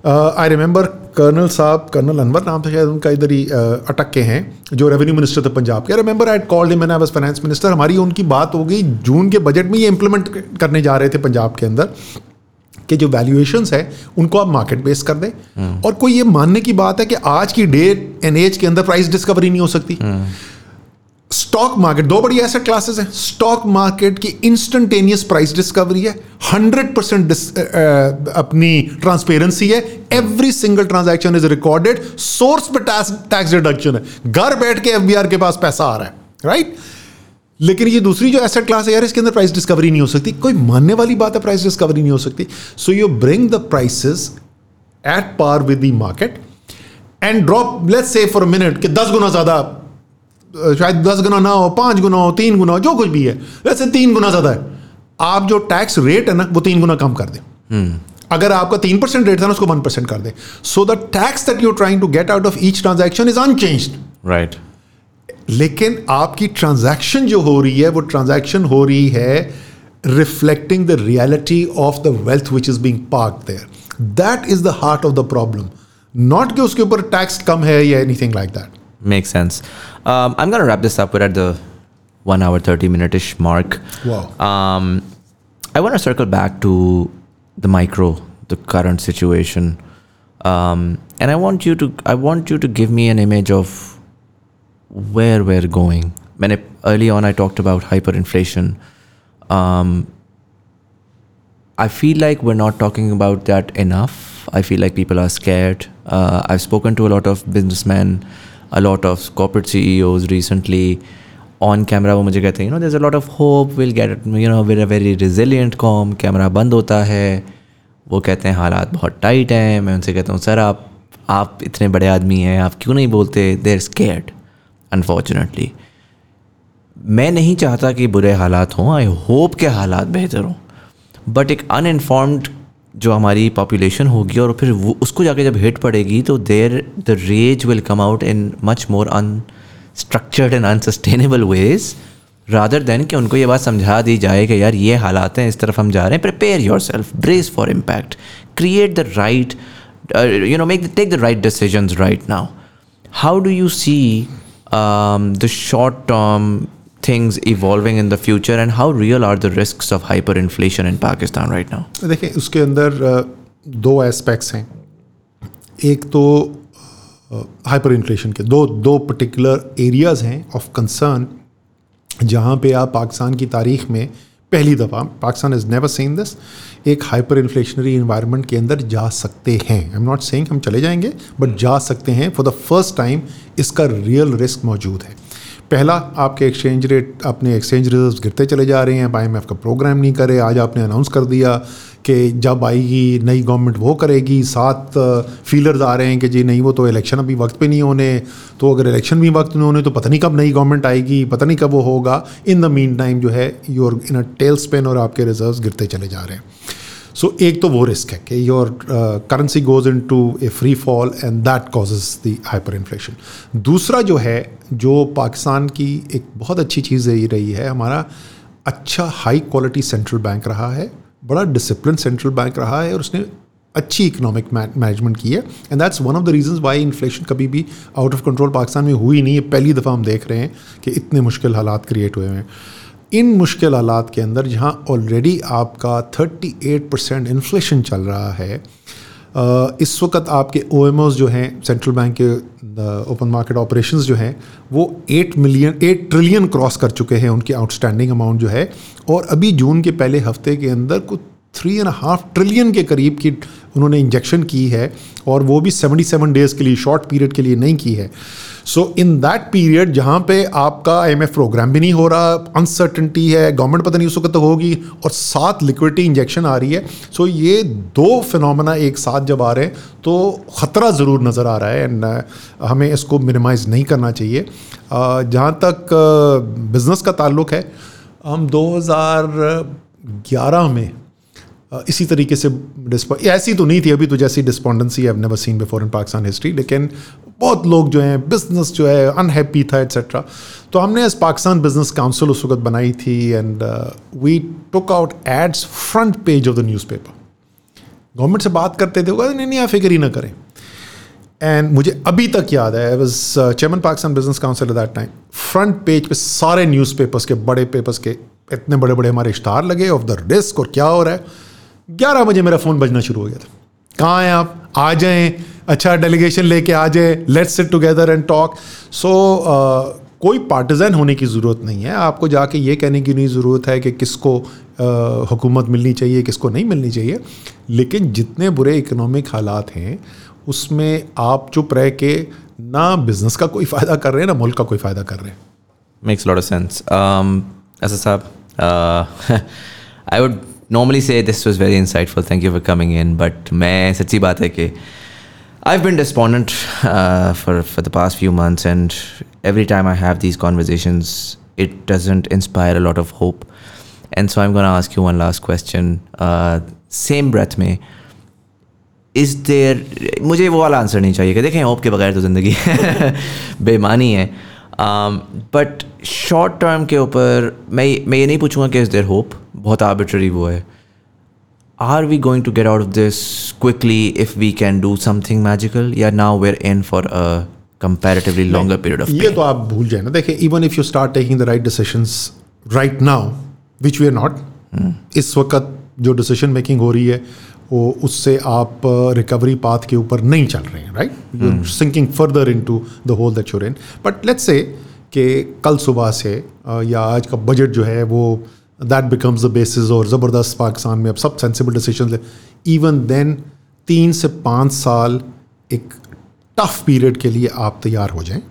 आई रिमेंबर कर्नल साहब कर्नल अनवर नाम था शायद उनका इधर ही अटक के हैं जो रेवेन्यू मिनिस्टर थे पंजाब के। Remember I called him I was finance minister हमारी उनकी बात हो गई जून के बजट में ये इंप्लीमेंट करने जा रहे थे पंजाब के अंदर कि जो वैल्यूएशन है उनको आप मार्केट बेस कर दें। और कोई ये मानने की बात है कि आज की डेट एन एज के अंदर प्राइस डिस्कवरी नहीं हो सकती। स्टॉक मार्केट दो बड़ी एसेट क्लासेस हैं। स्टॉक मार्केट की इंस्टेंटेनियस प्राइस डिस्कवरी है। हंड्रेड परसेंट अपनी ट्रांसपेरेंसी है। Every single transaction is recorded source पे टैक्स डिडक्शन है। घर बैठ के एफबीआर के पास पैसा आ रहा है राइट लेकिन ये दूसरी जो एसेट क्लास है यार, इसके अंदर प्राइस डिस्कवरी नहीं हो सकती। कोई मानने वाली बात है प्राइस डिस्कवरी नहीं हो सकती। So you bring the prices at par with the market and drop let's say for minute कि दस गुना ज़्यादा शायद दस गुना ना हो पाँच गुना हो तीन गुना हो जो कुछ भी है। वैसे तीन गुना ज़्यादा है। आप जो टैक्स रेट है ना वो तीन गुना कम कर दें। अगर आपका तीन परसेंट रेट था ना उसको वन परसेंट कर दें। So the tax that you trying to get out of each transaction is unchanged right लेकिन आपकी ट्रांजैक्शन जो हो रही है वो ट्रांजैक्शन हो रही है reflecting the reality of the wealth which is being park there that is the heart of the problem not कि उसके ऊपर टैक्स कम है या anything like that Makes sense. Um, I'm going to wrap this up. We're at the one hour, 30 minute ish mark. Wow. Um, I want to circle back to the micro, the current situation. Um, and I want you to I want you to give me an image of where we're going. When early on I talked about hyperinflation. Um, I feel like we're not talking about that enough. I feel like people are scared. Uh, I've spoken to a lot of businessmen, a lot of corporate CEOs recently. On camera वो मुझे कहते हैं you know there a lot of hope will get you know where a very resilient calm camera बंद होता है। वो कहते हैं, हालात बहुत टाइट हैं। मैं उनसे कहता हूँ, सर, आप आप इतने बड़े आदमी हैं, आप क्यों नहीं बोलते? देर स्केर्ड अनफॉर्चुनेटली मैं नहीं चाहता कि बुरे हालात हों आई होप के हालात बेहतर हों। बट एक अनइनफॉर्म्ड जो हमारी पॉपुलेशन होगी और फिर वो, उसको जाके जब हिट पड़ेगी तो there the rage will come out in much more unstructured and unsustainable ways rather than कि उनको ये बात समझा दी जाए कि यार ये हालात हैं, इस तरफ़ हम जा रहे हैं prepare your self brace for impact create the right you know make take the right decision right now how do you see the short term things evolving in the future, and how real are the risks of hyperinflation in Pakistan right now? देखिए, उसके अंदर दो एस्पेक्ट्स हैं। एक तो हाइपर इन्फ्लेशन के दो दो पर्टिकुलर एरियाज़ हैं ऑफ़ कंसर्न जहाँ पे आप पाकिस्तान की तारीख में पहली दफ़ा, Pakistan is never seen this एक हाइपर इन्फ्लेशनरी इन्वायरमेंट के अंदर जा सकते हैं। आई एम नॉट सेइंग हम चले जाएँगे बट जा सकते हैं। फॉर द फ़र्स्ट टाइम इसका रियल रिस्क मौजूद है। पहला, आपके एक्सचेंज रेट अपने एक्सचेंज रिज़र्व गिरते चले जा रहे हैं आई का प्रोग्राम नहीं करे, आज आपने अनाउंस कर दिया कि जब आएगी, नई गवर्नमेंट वो करेगी, सात फीलर्स आ रहे हैं कि जी नहीं, वो तो इलेक्शन अभी वक्त पे नहीं होने तो अगर इलेक्शन भी वक्त नहीं होने तो पता नहीं कब नई गवर्नमेंट आएगी, पता नहीं कब वो होगा। इन द मीन टाइम जो है your in a tail span और आपके रिज़र्व गिरते चले जा रहे हैं। So, एक तो वो रिस्क है कि your currency goes into a free fall and that causes the hyper inflation दूसरा जो है जो पाकिस्तान की एक बहुत अच्छी चीज़ यही रही है हमारा अच्छा हाई क्वालिटी सेंट्रल बैंक रहा है बड़ा डिसिप्लिन सेंट्रल बैंक रहा है और उसने अच्छी इकोनॉमिक मैनेजमेंट की है and that's one of the reasons why inflation कभी भी आउट ऑफ़ कंट्रोल पाकिस्तान में हुई नहीं है पहली दफ़ा हम देख रहे हैं कि इतने मुश्किल हालात क्रिएट हुए हैं इन मुश्किल हालात के अंदर जहाँ ऑलरेडी आपका 38 परसेंट इन्फ्लेशन चल रहा है इस वक्त आपके ओ जो हैं सेंट्रल बैंक के ओपन मार्केट ऑपरेशंस जो हैं, वो 8 मिलियन 8 ट्रिलियन क्रॉस कर चुके हैं उनके आउटस्टैंडिंग अमाउंट जो है। और अभी जून के पहले हफ़्ते के अंदर कुछ थ्री एंड हाफ़ ट्रिलियन के करीब की उन्होंने इंजेक्शन की है और वो भी 77 डेज़ के लिए शॉर्ट पीरियड के लिए नहीं की है। सो इन दैट पीरियड जहाँ पे आपका आई प्रोग्राम भी नहीं हो रहा अनसर्टनटी है गवर्नमेंट पता नहीं उस वक्त तो होगी, और साथ लिक्विडिटी इंजेक्शन आ रही है सो so ये दो फिनोमेना एक साथ जब आ रहे हैं तो ख़तरा ज़रूर नज़र आ रहा है एंड हमें इसको मिनिमाइज़ नहीं करना चाहिए। जहाँ तक बिज़नेस का ताल्लुक है, हम 2011 में इसी तरीके से ऐसी तो नहीं थी अभी तो जैसी despondency have never seen before in Pakistan history लेकिन बहुत लोग जो हैं बिज़नेस जो है अनहैप्पी था एट्सेट्रा तो हमने इस पाकिस्तान बिज़नेस काउंसिल उस वक्त बनाई थी and we took out ads front page of the newspaper government से बात करते थे नहीं नहीं, आप फ़िक्र ही ना करें. एंड मुझे अभी तक याद है I was chairman Pakistan business council that time front page पे सारे न्यूज़ पेपर्स के, बड़े पेपर्स के, इतने बड़े बड़े हमारे स्टार लगे ऑफ़ द रिस्क और क्या हो रहा है। ग्यारह बजे मेरा फ़ोन बजना शुरू हो गया था। कहाँ हैं आप? आ जाएँ। अच्छा डेलीगेशन लेके आ जाए let's sit together and talk so कोई पार्टिजन होने की ज़रूरत नहीं है। आपको जाके ये कहने की नहीं ज़रूरत है कि किसको uh, हुकूमत मिलनी चाहिए किसको नहीं मिलनी चाहिए। लेकिन जितने बुरे इकोनॉमिक हालात हैं उसमें आप चुप रह के ना बिज़नेस का कोई फ़ायदा कर रहे हैं ना मुल्क का कोई फ़ायदा कर रहे हैं। मेक्स लॉट ऑफ़ सेंस ऐसा साहब I would normally say this was very insightful thank you for coming in but मैं सच्ची बात है कि I've been despondent uh, for for the past few months, and every time I have these conversations, it doesn't inspire a lot of hope. And so I'm going to ask you one last question. Uh, same breath में इज़ देयर मुझे वो वाला आंसर नहीं चाहिए कि देखें होप के बगैर तो ज़िंदगी बेमानी है बट शॉर्ट टर्म के ऊपर मैं मैं ये नहीं पूछूँगा कि इज़ देयर होप बहुत आर्बिट्ररी वो है are we going to get out of this quickly if we can do something magical या now we're in for a comparatively longer period of ये तो आप भूल जाए ना। देखिए even if you start taking the right decisions right now which we are not इस वक्त जो डिसीज़न मेकिंग हो रही है वो उससे आप रिकवरी uh, पाथ के ऊपर नहीं चल रहे हैं right you sinking further into the hole that you're in but let's say कि कल सुबह से uh, या आज का बजट जो है वो दैट बिकम्स द बेसिस और ज़बरदस्त पाकिस्तान में अब सब सेंसिबल डिसीज़न इवन देन तीन से पाँच साल एक टफ पीरियड के लिए आप तैयार हो जाएँ।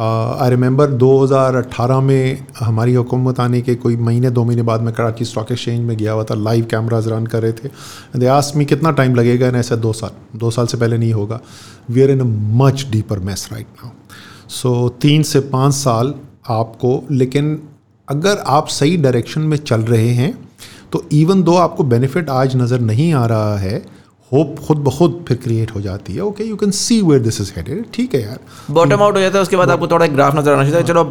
आई रिमेंबर 2018 में हमारी हुकूमत आने के कोई महीने दो महीने बाद मैं कराची स्टॉक एक्सचेंज में गया हुआ था। लाइव कैमराज रन कर रहे थे। दे आस्ट मी कितना टाइम लगेगा? ना ऐसा दो साल। दो साल से पहले नहीं होगा। We are in a much deeper mess right now so तीन से पाँच साल आपको लेकिन अगर आप सही डायरेक्शन में चल रहे हैं तो इवन दो आपको बेनिफिट आज नज़र नहीं आ रहा है होप खुद ब खुद फिर क्रिएट हो जाती है okay you can see where this is headed ठीक है यार। बॉटम आउट हो जाता है उसके बाद आपको थोड़ा एक ग्राफ नज़र आना चाहिए चलो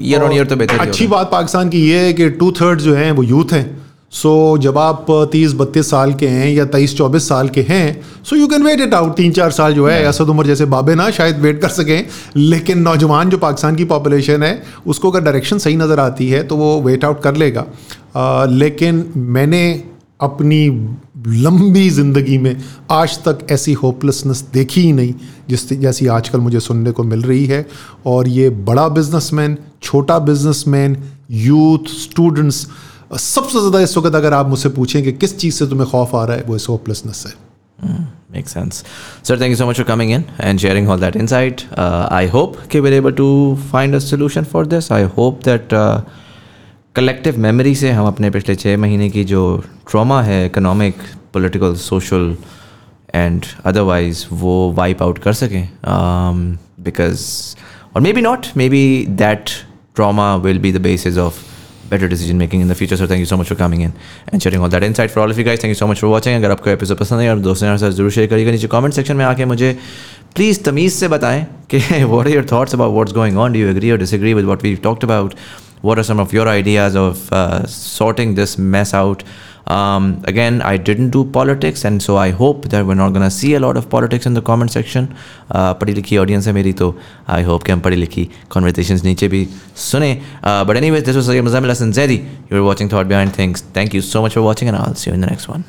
ईयर ऑन ईयर तो बेहतर अच्छी बात पाकिस्तान की ये है कि टू थर्ड जो है वो यूथ हैं। सो जब आप तीस बत्तीस साल के हैं या तेईस चौबीस साल के हैं so you can wait it out तीन चार साल जो है असद उम्र जैसे बाबे ना शायद वेट कर सकें। लेकिन नौजवान जो पाकिस्तान की पॉपुलेशन है उसको अगर डायरेक्शन सही नज़र आती है तो वो वेट आउट कर लेगा। आ, लेकिन मैंने अपनी लंबी ज़िंदगी में आज तक ऐसी होपलेसनेस देखी ही नहीं जिस जैसी आजकल मुझे सुनने को मिल रही है। और ये बड़ा बिजनेसमैन छोटा बिजनेसमैन यूथ स्टूडेंट्स सबसे ज़्यादा इस वक्त अगर आप मुझसे पूछें कि किस चीज़ से तुम्हें खौफ आ रहा है वो इस होपलेसनेस है Mm, makes sense. Sir, thank you so much for coming in and sharing all that insight. Uh, I hope that we're able to find a this. I hope that uh, collective memory से हम अपने पिछले छः महीने की जो ट्रॉमा है economic political social and otherwise वो वाइप आउट कर सकें बिकॉज़ और maybe not maybe that trauma will be the basis of better decision making in the future. So thank you so much for coming in and sharing all that insight for all of you guys. Thank you so much for watching. अगर आपको एपिसोड पसंद है और दोस्तों के साथ ज़रूर शेयर करिएगा नीचे कमेंट सेक्शन में आके मुझे प्लीज़ तमीज़ से बताएँ कि what are your thoughts about what's going on? Do you agree or disagree with what we've talked about? What are some of your ideas of uh, sorting this mess out? Um, again, I didn't do politics, and so I hope that we're not going to see a lot of politics in the comment section. Uh, पढ़ी लिखी ऑडियंस है मेरी तो आई होप कि हम पढ़ी लिखी कॉन्वर्जेशन नीचे भी सुने but anyways this was Muzammil Hassan Zaidi you are watching thought behind things thank you so much for watching and I see you in the next one